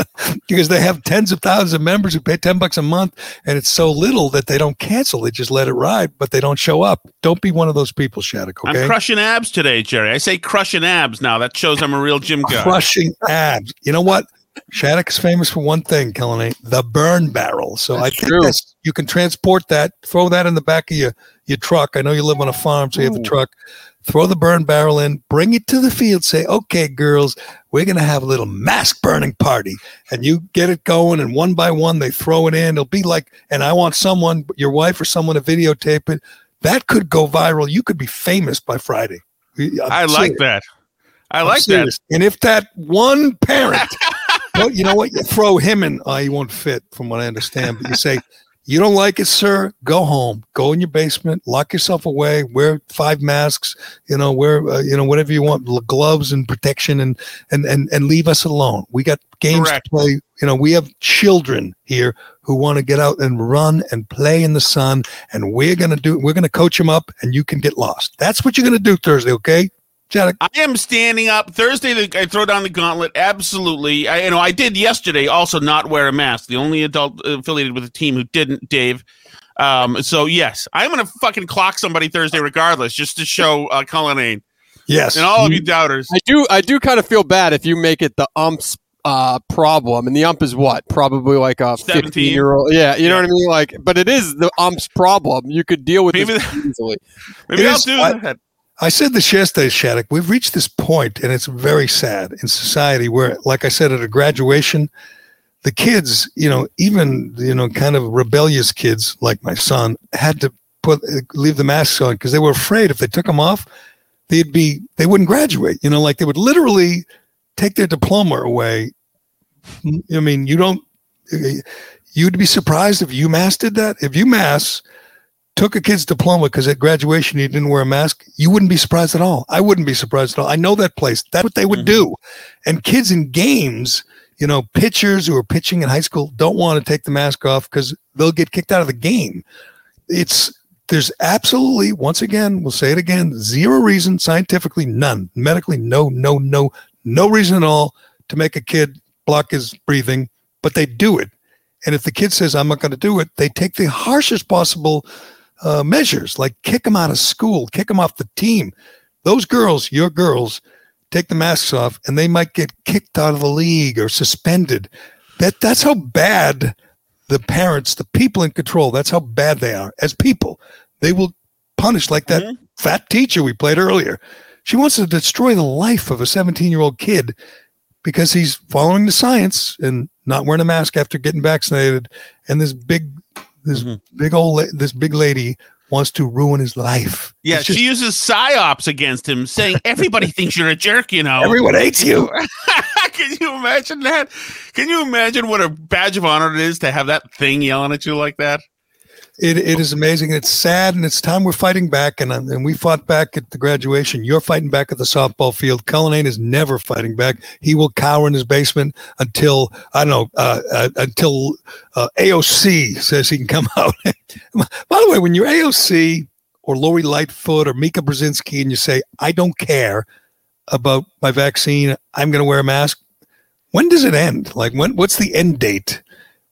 because they have tens of thousands of members who pay ten bucks a month, and it's so little that they don't cancel. They just let it ride, but they don't show up. Don't be one of those people, Shattuck. Okay. I'm crushing abs today, Gerry. I say crushing abs now. That shows I'm a real gym guy. crushing abs. You know what? Shattuck is famous for one thing, Kelly, the burn barrel. So I think true. that's, you can transport that, throw that in the back of your, your truck. I know you live on a farm, so you have a Ooh. truck. Throw the burn barrel in, bring it to the field. Say, okay, girls, we're going to have a little mask burning party. And you get it going, and one by one, they throw it in. It'll be like, and I want someone, your wife or someone to videotape it. That could go viral. You could be famous by Friday. I'm I like serious. that. I I'm like that. And if that one parent, well, you know what? You throw him in. Uh, he won't fit, from what I understand. But you say, you don't like it, sir. Go home. Go in your basement. Lock yourself away. Wear five masks. You know, wear uh, you know whatever you want, gloves and protection, and and and and leave us alone. We got games Correct. to play. You know, we have children here who want to get out and run and play in the sun, and we're gonna do. We're gonna coach them up, and you can get lost. That's what you're gonna do Thursday, okay? Jack, I am standing up Thursday. I throw down the gauntlet. Absolutely. I, you know, I did yesterday. Also, not wear a mask. The only adult affiliated with the team who didn't, Dave. Um. So yes, I'm gonna fucking clock somebody Thursday, regardless, just to show uh, Cullinane Yes. and all of you doubters. I do. I do kind of feel bad if you make it the ump's uh, problem, and the ump is what? Probably like a 17. fifteen year old. Yeah, you know what I mean. Like, but it is the ump's problem. You could deal with Maybe this easily. Maybe It I'll is- do I- that. I said this yesterday, Shattuck. We've reached this point, and it's very sad in society where, like I said, at a graduation, the kids, you know, even you know, kind of rebellious kids like my son, had to put leave the masks on because they were afraid if they took them off, they'd be they wouldn't graduate. You know, like they would literally take their diploma away. I mean, you don't. You'd be surprised if UMass did that. If UMass took a kid's diploma because at graduation he didn't wear a mask, you wouldn't be surprised at all. I wouldn't be surprised at all. I know that place. That's what they would Mhm. do. And kids in games, you know, pitchers who are pitching in high school don't want to take the mask off because they'll get kicked out of the game. It's there's absolutely once again, we'll say it again, zero reason scientifically, none medically, no, no, no, no reason at all to make a kid block his breathing, but they do it. And if the kid says, I'm not going to do it, they take the harshest possible uh, measures, like kick them out of school, kick them off the team. Those girls, your girls, take the masks off and they might get kicked out of the league or suspended. That That's how bad the parents, the people in control, that's how bad they are as people. They will punish like that Mhm. fat teacher we played earlier. She wants to destroy the life of a 17 year old kid because he's following the science and not wearing a mask after getting vaccinated. And this big, this Mhm. big old, la- this big lady wants to ruin his life. Yeah, just- she uses psyops against him, saying everybody thinks you're a jerk. You know, everyone hates you. Can you imagine that? Can you imagine what a badge of honor it is to have that thing yelling at you like that? It, it is amazing. It's sad, and it's time we're fighting back. And and we fought back at the graduation. You're fighting back at the softball field. Cullinane is never fighting back. He will cower in his basement until I don't know uh, uh, until uh, AOC says he can come out. By the way, when you're AOC or Lori Lightfoot or Mika Brzezinski, and you say I don't care about my vaccine, I'm going to wear a mask. When does it end? Like when? What's the end date?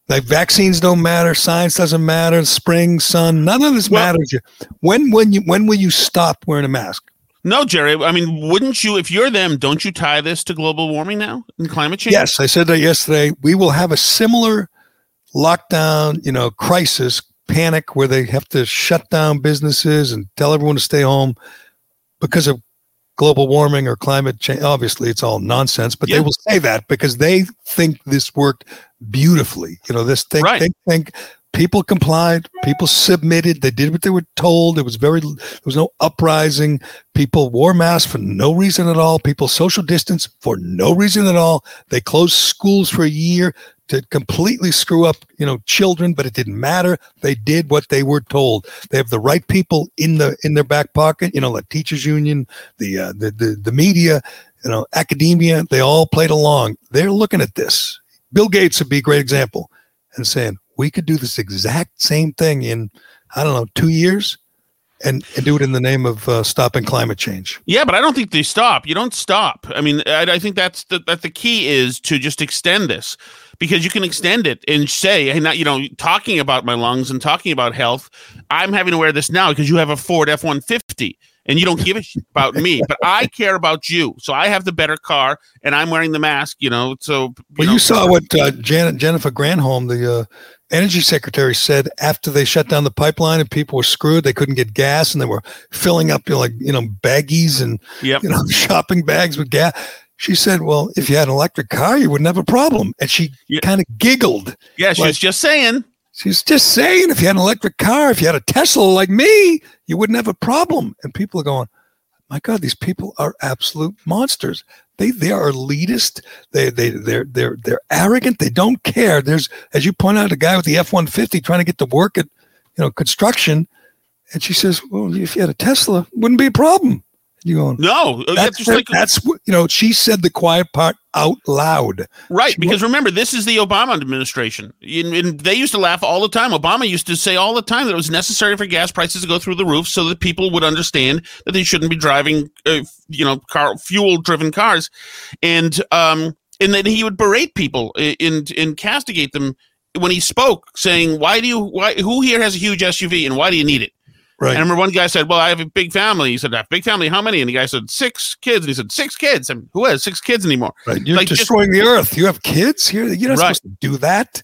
Like vaccines don't matter, science doesn't matter, spring, sun, none of this Well- matters. When when you when will you stop wearing a mask? No, Gerry. I mean, wouldn't you, if you're them, don't you tie this to global warming now and climate change? Yes, I said that yesterday. We will have a similar lockdown, you know, crisis, panic where they have to shut down businesses and tell everyone to stay home because of global warming or climate change. Obviously, it's all nonsense, but Yeah. they will say that because they think this worked beautifully. You know, this thing Right. they think people complied, people submitted, they did what they were told. There was very there was no uprising. People wore masks for no reason at all. People social distance for no reason at all. They closed schools for a year to completely screw up, you know, children, but it didn't matter. They did what they were told. They have the right people in the in their back pocket. You know, the teachers union, the uh, the, the the media, you know, academia. They all played along. They're looking at this. Bill Gates would be a great example, and saying we could do this exact same thing in I don't know two years, and, and do it in the name of uh, stopping climate change. Yeah, but I don't think they stop. You don't stop. I mean, I, I think that's the that the key is to just extend this because you can extend it and say, hey, not you know, talking about my lungs and talking about health. I'm having to wear this now because you have a Ford F one fifty and you don't give a shit about me, but I care about you. So I have the better car and I'm wearing the mask. You know, so you Well, know, you saw what uh, Janet Jennifer Granholm, the uh, energy secretary, said after they shut down the pipeline and people were screwed. They couldn't get gas and they were filling up you know, like you know baggies and Yep. you know shopping bags with gas. She said, "Well, if you had an electric car, you wouldn't have a problem." And she Yeah. kind of giggled. Yeah, she like- was just saying. She's just saying, if you had an electric car, if you had a Tesla like me, you wouldn't have a problem. And people are going, my God, these people are absolute monsters. They they are elitist. They they they're they're they're arrogant. They don't care. There's as you point out, a guy with the F one fifty trying to get to work at you know construction, and she says, well, if you had a Tesla, wouldn't be a problem. You going? No, uh, That's, just like that's what you know. She said the quiet part out loud. Right, She because remember, this is the Obama administration. And, they used to laugh all the time. Obama used to say all the time that it was necessary for gas prices to go through the roof so that people would understand that they shouldn't be driving, uh, you know, car fuel-driven cars, and um, and then he would berate people and and castigate them when he spoke, saying, "Why do you? Why? Who here has a huge SUV, and why do you need it?" Right. And I remember one guy said, "Well, I have a big family." He said, "I have a big family. How many?" And the guy said, six kids." And he said, six kids. And who has six kids anymore?" Right. You're Like, just- destroying the earth. You have kids here. You're not Right. supposed to do that.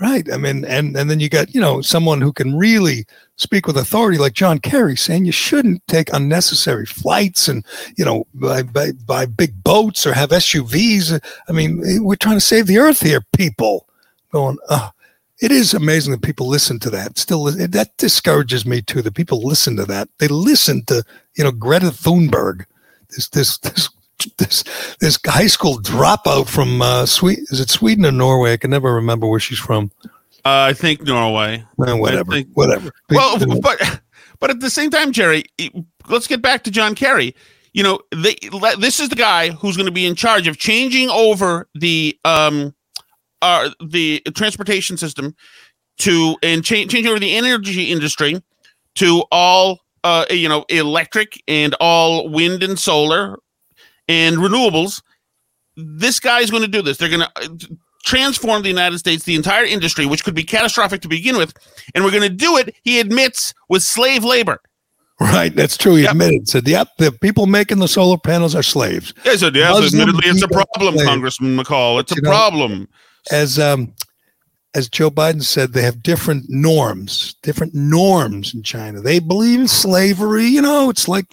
Right. I mean, and and then you got, you know, someone who can really speak with authority like John Kerry saying you shouldn't take unnecessary flights and, you know, buy, buy, buy big boats or have SUVs. I mean, we're trying to save the earth here, people. Going, oh, it is amazing that people listen to that. Still, that discourages me too. That people listen to that. They listen to, you know, Greta Thunberg, this this this this this high school dropout from uh, Sweden. Is it Sweden or Norway? I can never remember where she's from. Uh, I think Norway. Eh, whatever, think- whatever. Well, but but at the same time, Gerry, let's get back to John Kerry. You know, they, this is the guy who's going to be in charge of changing over the um, uh, the transportation system to and cha- change over the energy industry to all uh, you know electric and all wind and solar and renewables. This guy's going to do this. They're going to transform the United States, the entire industry, which could be catastrophic to begin with, and we're going to do it. He admits with slave labor. right, that's true. He Yep. admitted. Said, "Yep, the people making the solar panels are slaves." Yes, it is. Muslim Admittedly, it's a problem. Congressman McCaul. It's a You know, problem. As um, as Joe Biden said, they have different norms, different norms in China. They believe in slavery. You know, it's like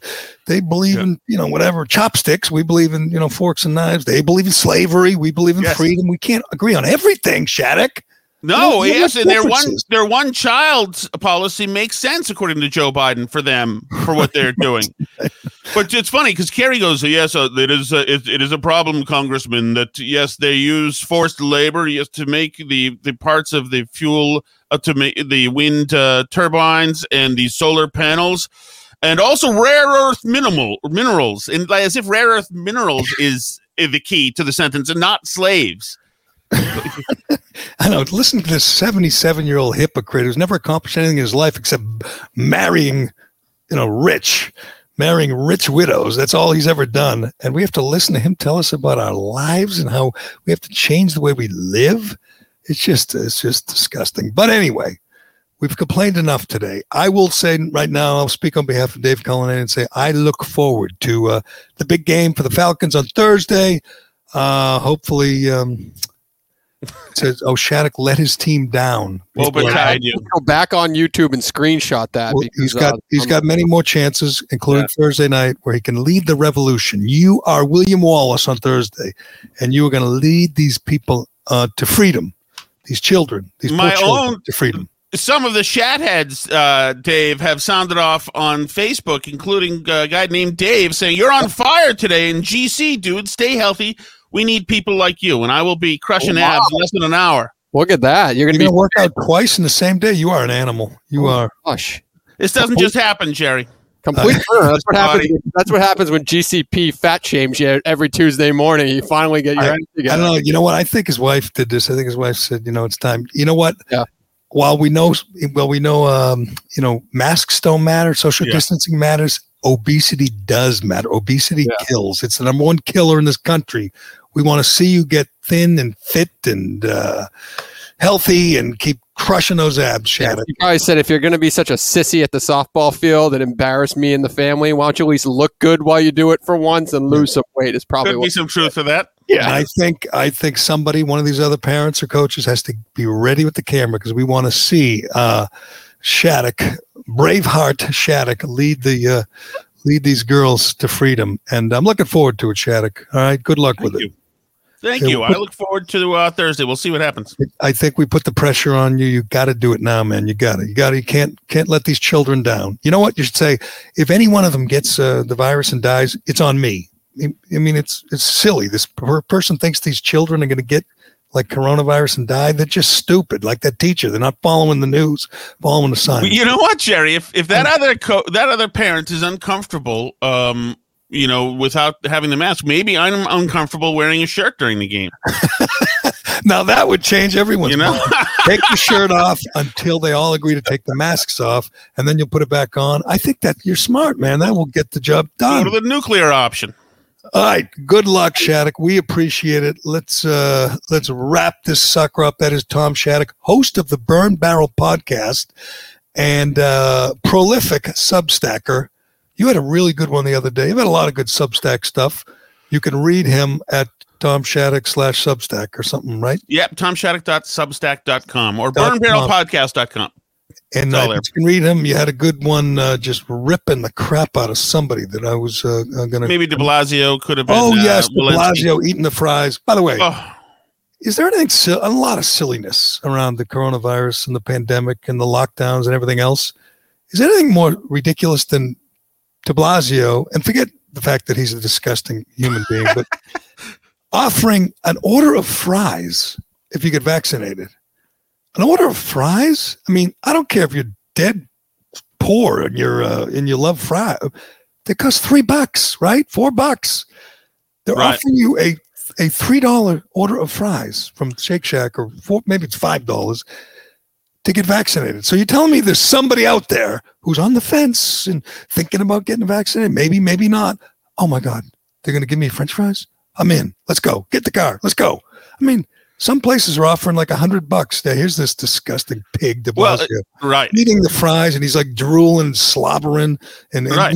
they believe Yeah. in you know whatever chopsticks. We believe in you know forks and knives. They believe in slavery. We believe in Yes. freedom. We can't agree on everything, Shattuck. No, what yes, and their one their one child policy makes sense according to Joe Biden for them for what they're doing. But it's funny because Kerry goes, "Yes, uh, it is a, it, it is a problem, Congressman. That yes, they use forced labor yes to make the the parts of the fuel uh, to make the wind uh, turbines and the solar panels." And also rare earth minimal minerals, and like, as if rare earth minerals is, the key to the sentence, and not slaves. I know. Listen to this 77 year old hypocrite who's never accomplished anything in his life except marrying, you know, rich, marrying rich widows. That's all he's ever done. And we have to listen to him tell us about our lives and how we have to change the way we live. It's just, it's just disgusting. But anyway, we've complained enough today. I will say right now, I'll speak on behalf of Dave Cullinane and say I look forward to uh, the big game for the Falcons on Thursday. Uh, hopefully, um, it says, "Oh, Shattuck let his team down." Well, but tied you. Go back on YouTube and screenshot that. Well, because, he's got uh, he's got many more chances, including Thursday night, where he can lead the revolution. You are William Wallace on Thursday, and you are going to lead these people uh, to freedom. These children, these poor My children, own- to freedom. some of the shatheads, uh, Dave, have sounded off on Facebook, including a guy named Dave saying, You're on fire today in GC, dude. Stay healthy. We need people like you. And I will be crushing Oh, wow. abs in less than an hour. Look at that. You're You're going to going be to work out twice in the same day. You are an animal. You are. Gosh. This doesn't just happen, Gerry. Complete. burn. That's what happens. Body. That's what happens when GCP fat shames you every Tuesday morning. You finally get your I- energy I don't know. You know what? I think his wife did this. I think his wife said, "You know, it's time." You know what? Yeah. While we know, well, we know, um, you know, masks don't matter. Social Yeah. distancing matters. Obesity does matter. Obesity Yeah. kills. It's the number one killer in this country. We want to see you get thin and fit and uh, healthy and keep crushing those abs, Shannon. You probably said if you're going to be such a sissy at the softball field and embarrass me and the family, why don't you at least look good while you do it for once and lose some weight? Is probably Could be some truth to that. Yeah, and I think I think somebody, one of these other parents or coaches, has to be ready with the camera because we want to see uh, Shattuck, Braveheart Shattuck, lead the uh, lead these girls to freedom. And I'm looking forward to it, Shattuck. All right, good luck Thank with you. it. Thank Yeah, you. we'll I look forward to uh, Thursday. We'll see what happens. I think we put the pressure on you. You got to do it now, man. You got to. You got to. You can't can't let these children down. You know what? You should say if any one of them gets uh, the virus and dies, it's on me. I I mean, it's it's silly. This per- person thinks these children are going to get like coronavirus and die. They're just stupid. Like that teacher, they're not following the news, following the signs. You know what, Gerry? If if that other co- that other parent is uncomfortable, um, you know, without having the mask, maybe I'm uncomfortable wearing a shirt during the game. now that would change everyone's You know, mind. Take the shirt off until they all agree to take the masks off, and then you'll put it back on. I think that you're smart, man. That will get the job go done. to the nuclear option. All right. Good luck, Shattuck. We appreciate it. Let's uh let's wrap this sucker up. That is Tom Shattuck, host of the Burn Barrel podcast and uh prolific Substacker. You had a really good one the other day. You've had a lot of good Substack stuff. You can read him at Tom Shattuck slash Substack or something, right? Yep, tomshattuck.substack.com or Dot com. burnbarrelpodcast.com. And uh, you can read him. You had a good one uh, just ripping the crap out of somebody that I was uh, going to. Maybe de Blasio could have been. Oh, uh, yes. De Blasio eating the fries. By the way, Oh, is there anything a lot of silliness around the coronavirus and the pandemic and the lockdowns and everything else is there anything more ridiculous than de blasio and forget the fact that he's a disgusting human being but offering an order of fries if you get vaccinated an order of fries. I mean, I don't care if you're dead poor and you're uh, and you love fries. They cost three bucks, right? Four bucks. They're Right. offering you a a three dollar order of fries from Shake Shack, or four, maybe it's five dollars to get vaccinated. So you're telling me there's somebody out there who's on the fence and thinking about getting vaccinated? Maybe, maybe not. Oh my God, they're going to give me French fries. I'm in. Let's go. Get the car. Let's go. I mean, some places are offering like a hundred bucks. There, here's this disgusting pig, De Well, Blasio, Right. eating the fries, and he's like drooling, slobbering, and and, Right.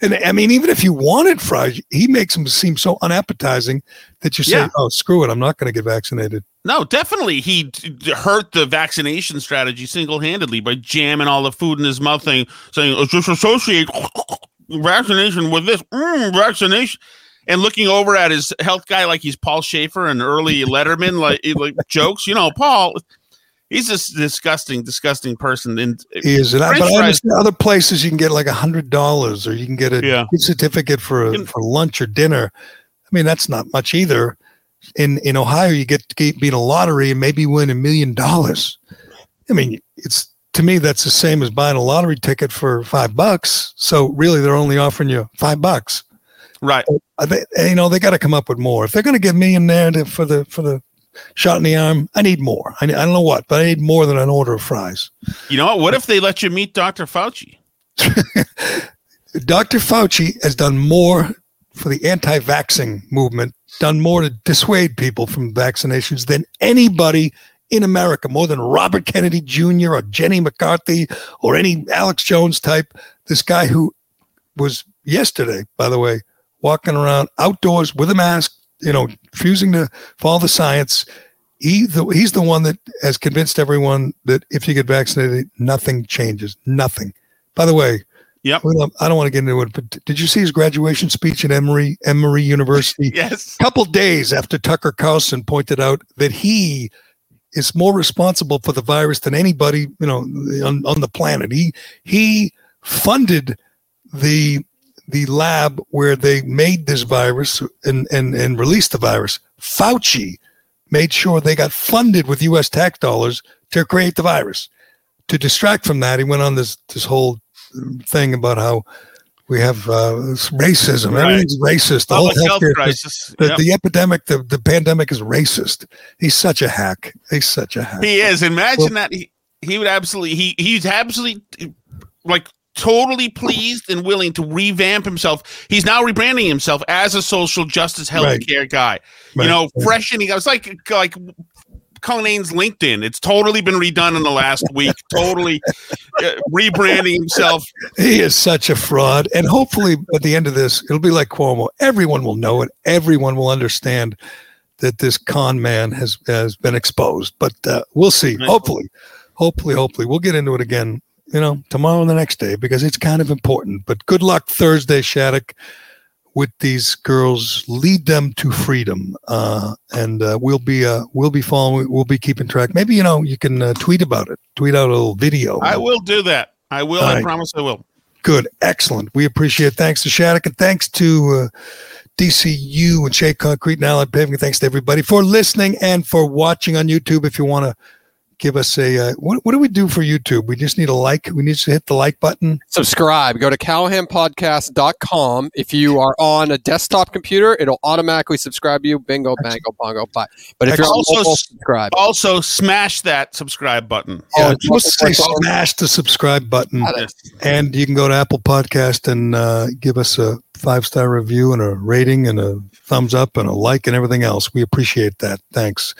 and I mean, even if you wanted fries, he makes them seem so unappetizing that you say, Yeah. "Oh, screw it, I'm not going to get vaccinated." No, definitely. He d- hurt the vaccination strategy single handedly by jamming all the food in his mouth, thing saying "Oh, just associate vaccination with this mm, vaccination. And looking over at his health guy like he's Paul Shaffer and early Letterman, like, like jokes, you know, Paul, he's just disgusting, disgusting person. And He is, and I, but I understand other places you can get like a hundred dollars, or you can get a Yeah. certificate for a, for lunch or dinner. I mean, that's not much either. In in Ohio, you get to get, beat a lottery and maybe win a million dollars. I mean, it's to me that's the same as buying a lottery ticket for five bucks. So really, they're only offering you five bucks. Right. They, you know, they got to come up with more. If they're going to give me in there to, for the for the shot in the arm, I need more. I, need, I don't know what, but I need more than an order of fries. You know what? What if they let you meet Dr. Fauci? Dr. Fauci has done more for the anti vaxxing movement, done more to dissuade people from vaccinations than anybody in America, more than Robert Kennedy Jr. or Jenny McCarthy or any Alex Jones type. This guy who was yesterday, by the way, walking around outdoors with a mask, you know, refusing to follow the science. He the, he's the one that has convinced everyone that if you get vaccinated, nothing changes. Nothing. By the way, Yep. well, I don't want to get into it, but did you see his graduation speech at Emory Emory University? Yes. A couple days after Tucker Carlson pointed out that he is more responsible for the virus than anybody, you know, on, on the planet. He he funded the the lab where they made this virus and and and released the virus. Fauci made sure they got funded with U.S. tax dollars to create the virus. To distract from that, he went on this this whole thing about how we have uh, racism. Right. Everything's racist. The whole health crisis. the, Yep. the epidemic, the, the pandemic is racist. He's such a hack. He's such a hack. He is. Imagine Well- that he, he would absolutely he he's absolutely like totally pleased and willing to revamp himself. He's now rebranding himself as a social justice healthcare guy. Right, You know, right. freshening. I was like like Cullinane's LinkedIn. It's totally been redone in the last week. totally uh, rebranding himself. He is such a fraud. And hopefully, at the end of this, it'll be like Cuomo. Everyone will know it. Everyone will understand that this con man has has been exposed. But uh, we'll see. Right. Hopefully, hopefully, hopefully, we'll get into it again. You know, tomorrow and the next day because it's kind of important. But good luck Thursday, Shattuck, with these girls. Lead them to freedom, uh, and uh, we'll be uh, we'll be following. We'll be keeping track. Maybe you know you can uh, tweet about it. Tweet out a little video. I will do that. I will. I promise I will. Good, excellent. We appreciate it. Thanks to Shattuck and thanks to uh, DCU and Shea Concrete and Allied Paving. Thanks to everybody for listening and for watching on YouTube. If you want to give us a, uh, what, what do we do for YouTube? We just need a like. We need to hit the like button. subscribe. Go to callahanpodcast.com. If you are on a desktop computer, it'll automatically subscribe you. Bingo, bango, bongo, bye. But if you're Also, mobile, subscribe. Also, smash that subscribe button. Yeah, Oh, just say smash the subscribe button. And you can go to Apple Podcast and uh, give us a five star review and a rating and a thumbs up and a like and everything else. We appreciate that. Thanks.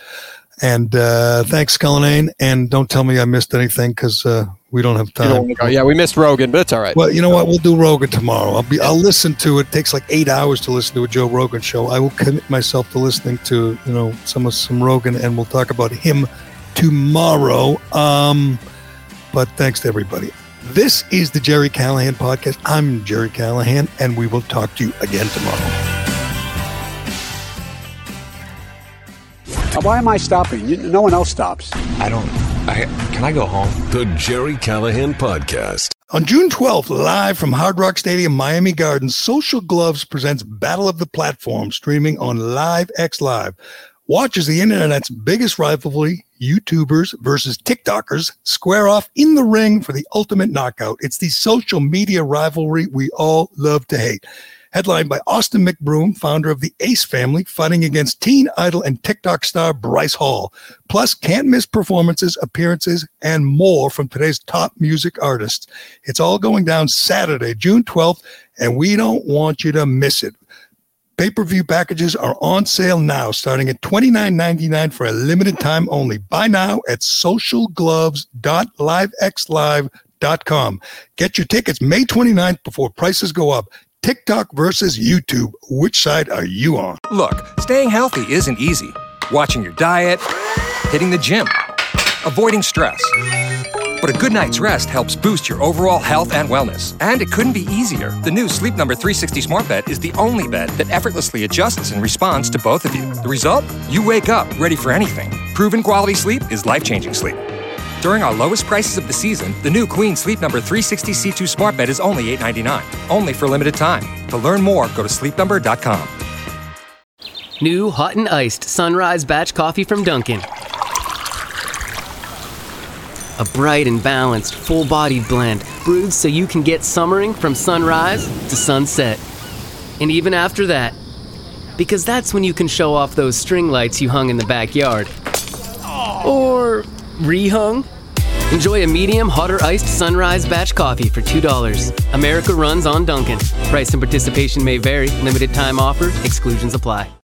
And uh, thanks, Cullinane. And don't tell me I missed anything because uh, we don't have You don't time. go. Yeah, we missed Rogan, but it's all right. Well, you know what? We'll do Rogan tomorrow. I'll be. I'll listen to it. it. Takes like eight hours to listen to a Joe Rogan show. I will commit myself to listening to you know some of some Rogan, and we'll talk about him tomorrow. Um, but thanks to everybody. This is the Gerry Callahan podcast. I'm Gerry Callahan, and we will talk to you again tomorrow. Uh, why am I stopping? You- No one else stops. I don't. I can I go home? The Gerry Callahan Podcast. On June 12th, live from Hard Rock Stadium, Miami Gardens, Social Gloves presents Battle of the Platform, streaming on Live X Live. Watch as the internet's biggest rivalry, YouTubers versus TikTokers, square off in the ring for the ultimate knockout. It's the social media rivalry we all love to hate. Headlined by Austin McBroom, founder of the Ace family, fighting against teen idol and TikTok star Bryce Hall. Plus, can't miss performances, appearances, and more from today's top music artists. It's all going down Saturday, June 12th, and we don't want you to miss it. Pay per view packages are on sale now, starting at $29.99 for a limited time only. Buy now at socialgloves.livexlive.com. Get your tickets May 29th before prices go up. TikTok versus YouTube. Which side are you on? Look, staying healthy isn't easy. Watching your diet, hitting the gym, avoiding stress. But a good night's rest helps boost your overall health and wellness. And it couldn't be easier. The new Sleep Number 360 Smart Bed is the only bed that effortlessly adjusts and responds to both of you. The result? You wake up ready for anything. Proven quality sleep is life changing sleep. During our lowest prices of the season, the new Queen Sleep Number 360 C2 Smart Bed is only $8.99. Only for limited time. To learn more, go to sleepnumber.com. New hot and iced sunrise batch coffee from Dunkin'. A bright and balanced, full bodied blend brewed so you can get summering from sunrise to sunset. And even after that, because that's when you can show off those string lights you hung in the backyard. Or rehung. Enjoy a medium, hotter iced sunrise batch coffee for $2. America runs on Dunkin'. Price and participation may vary. Limited time offer. Exclusions apply.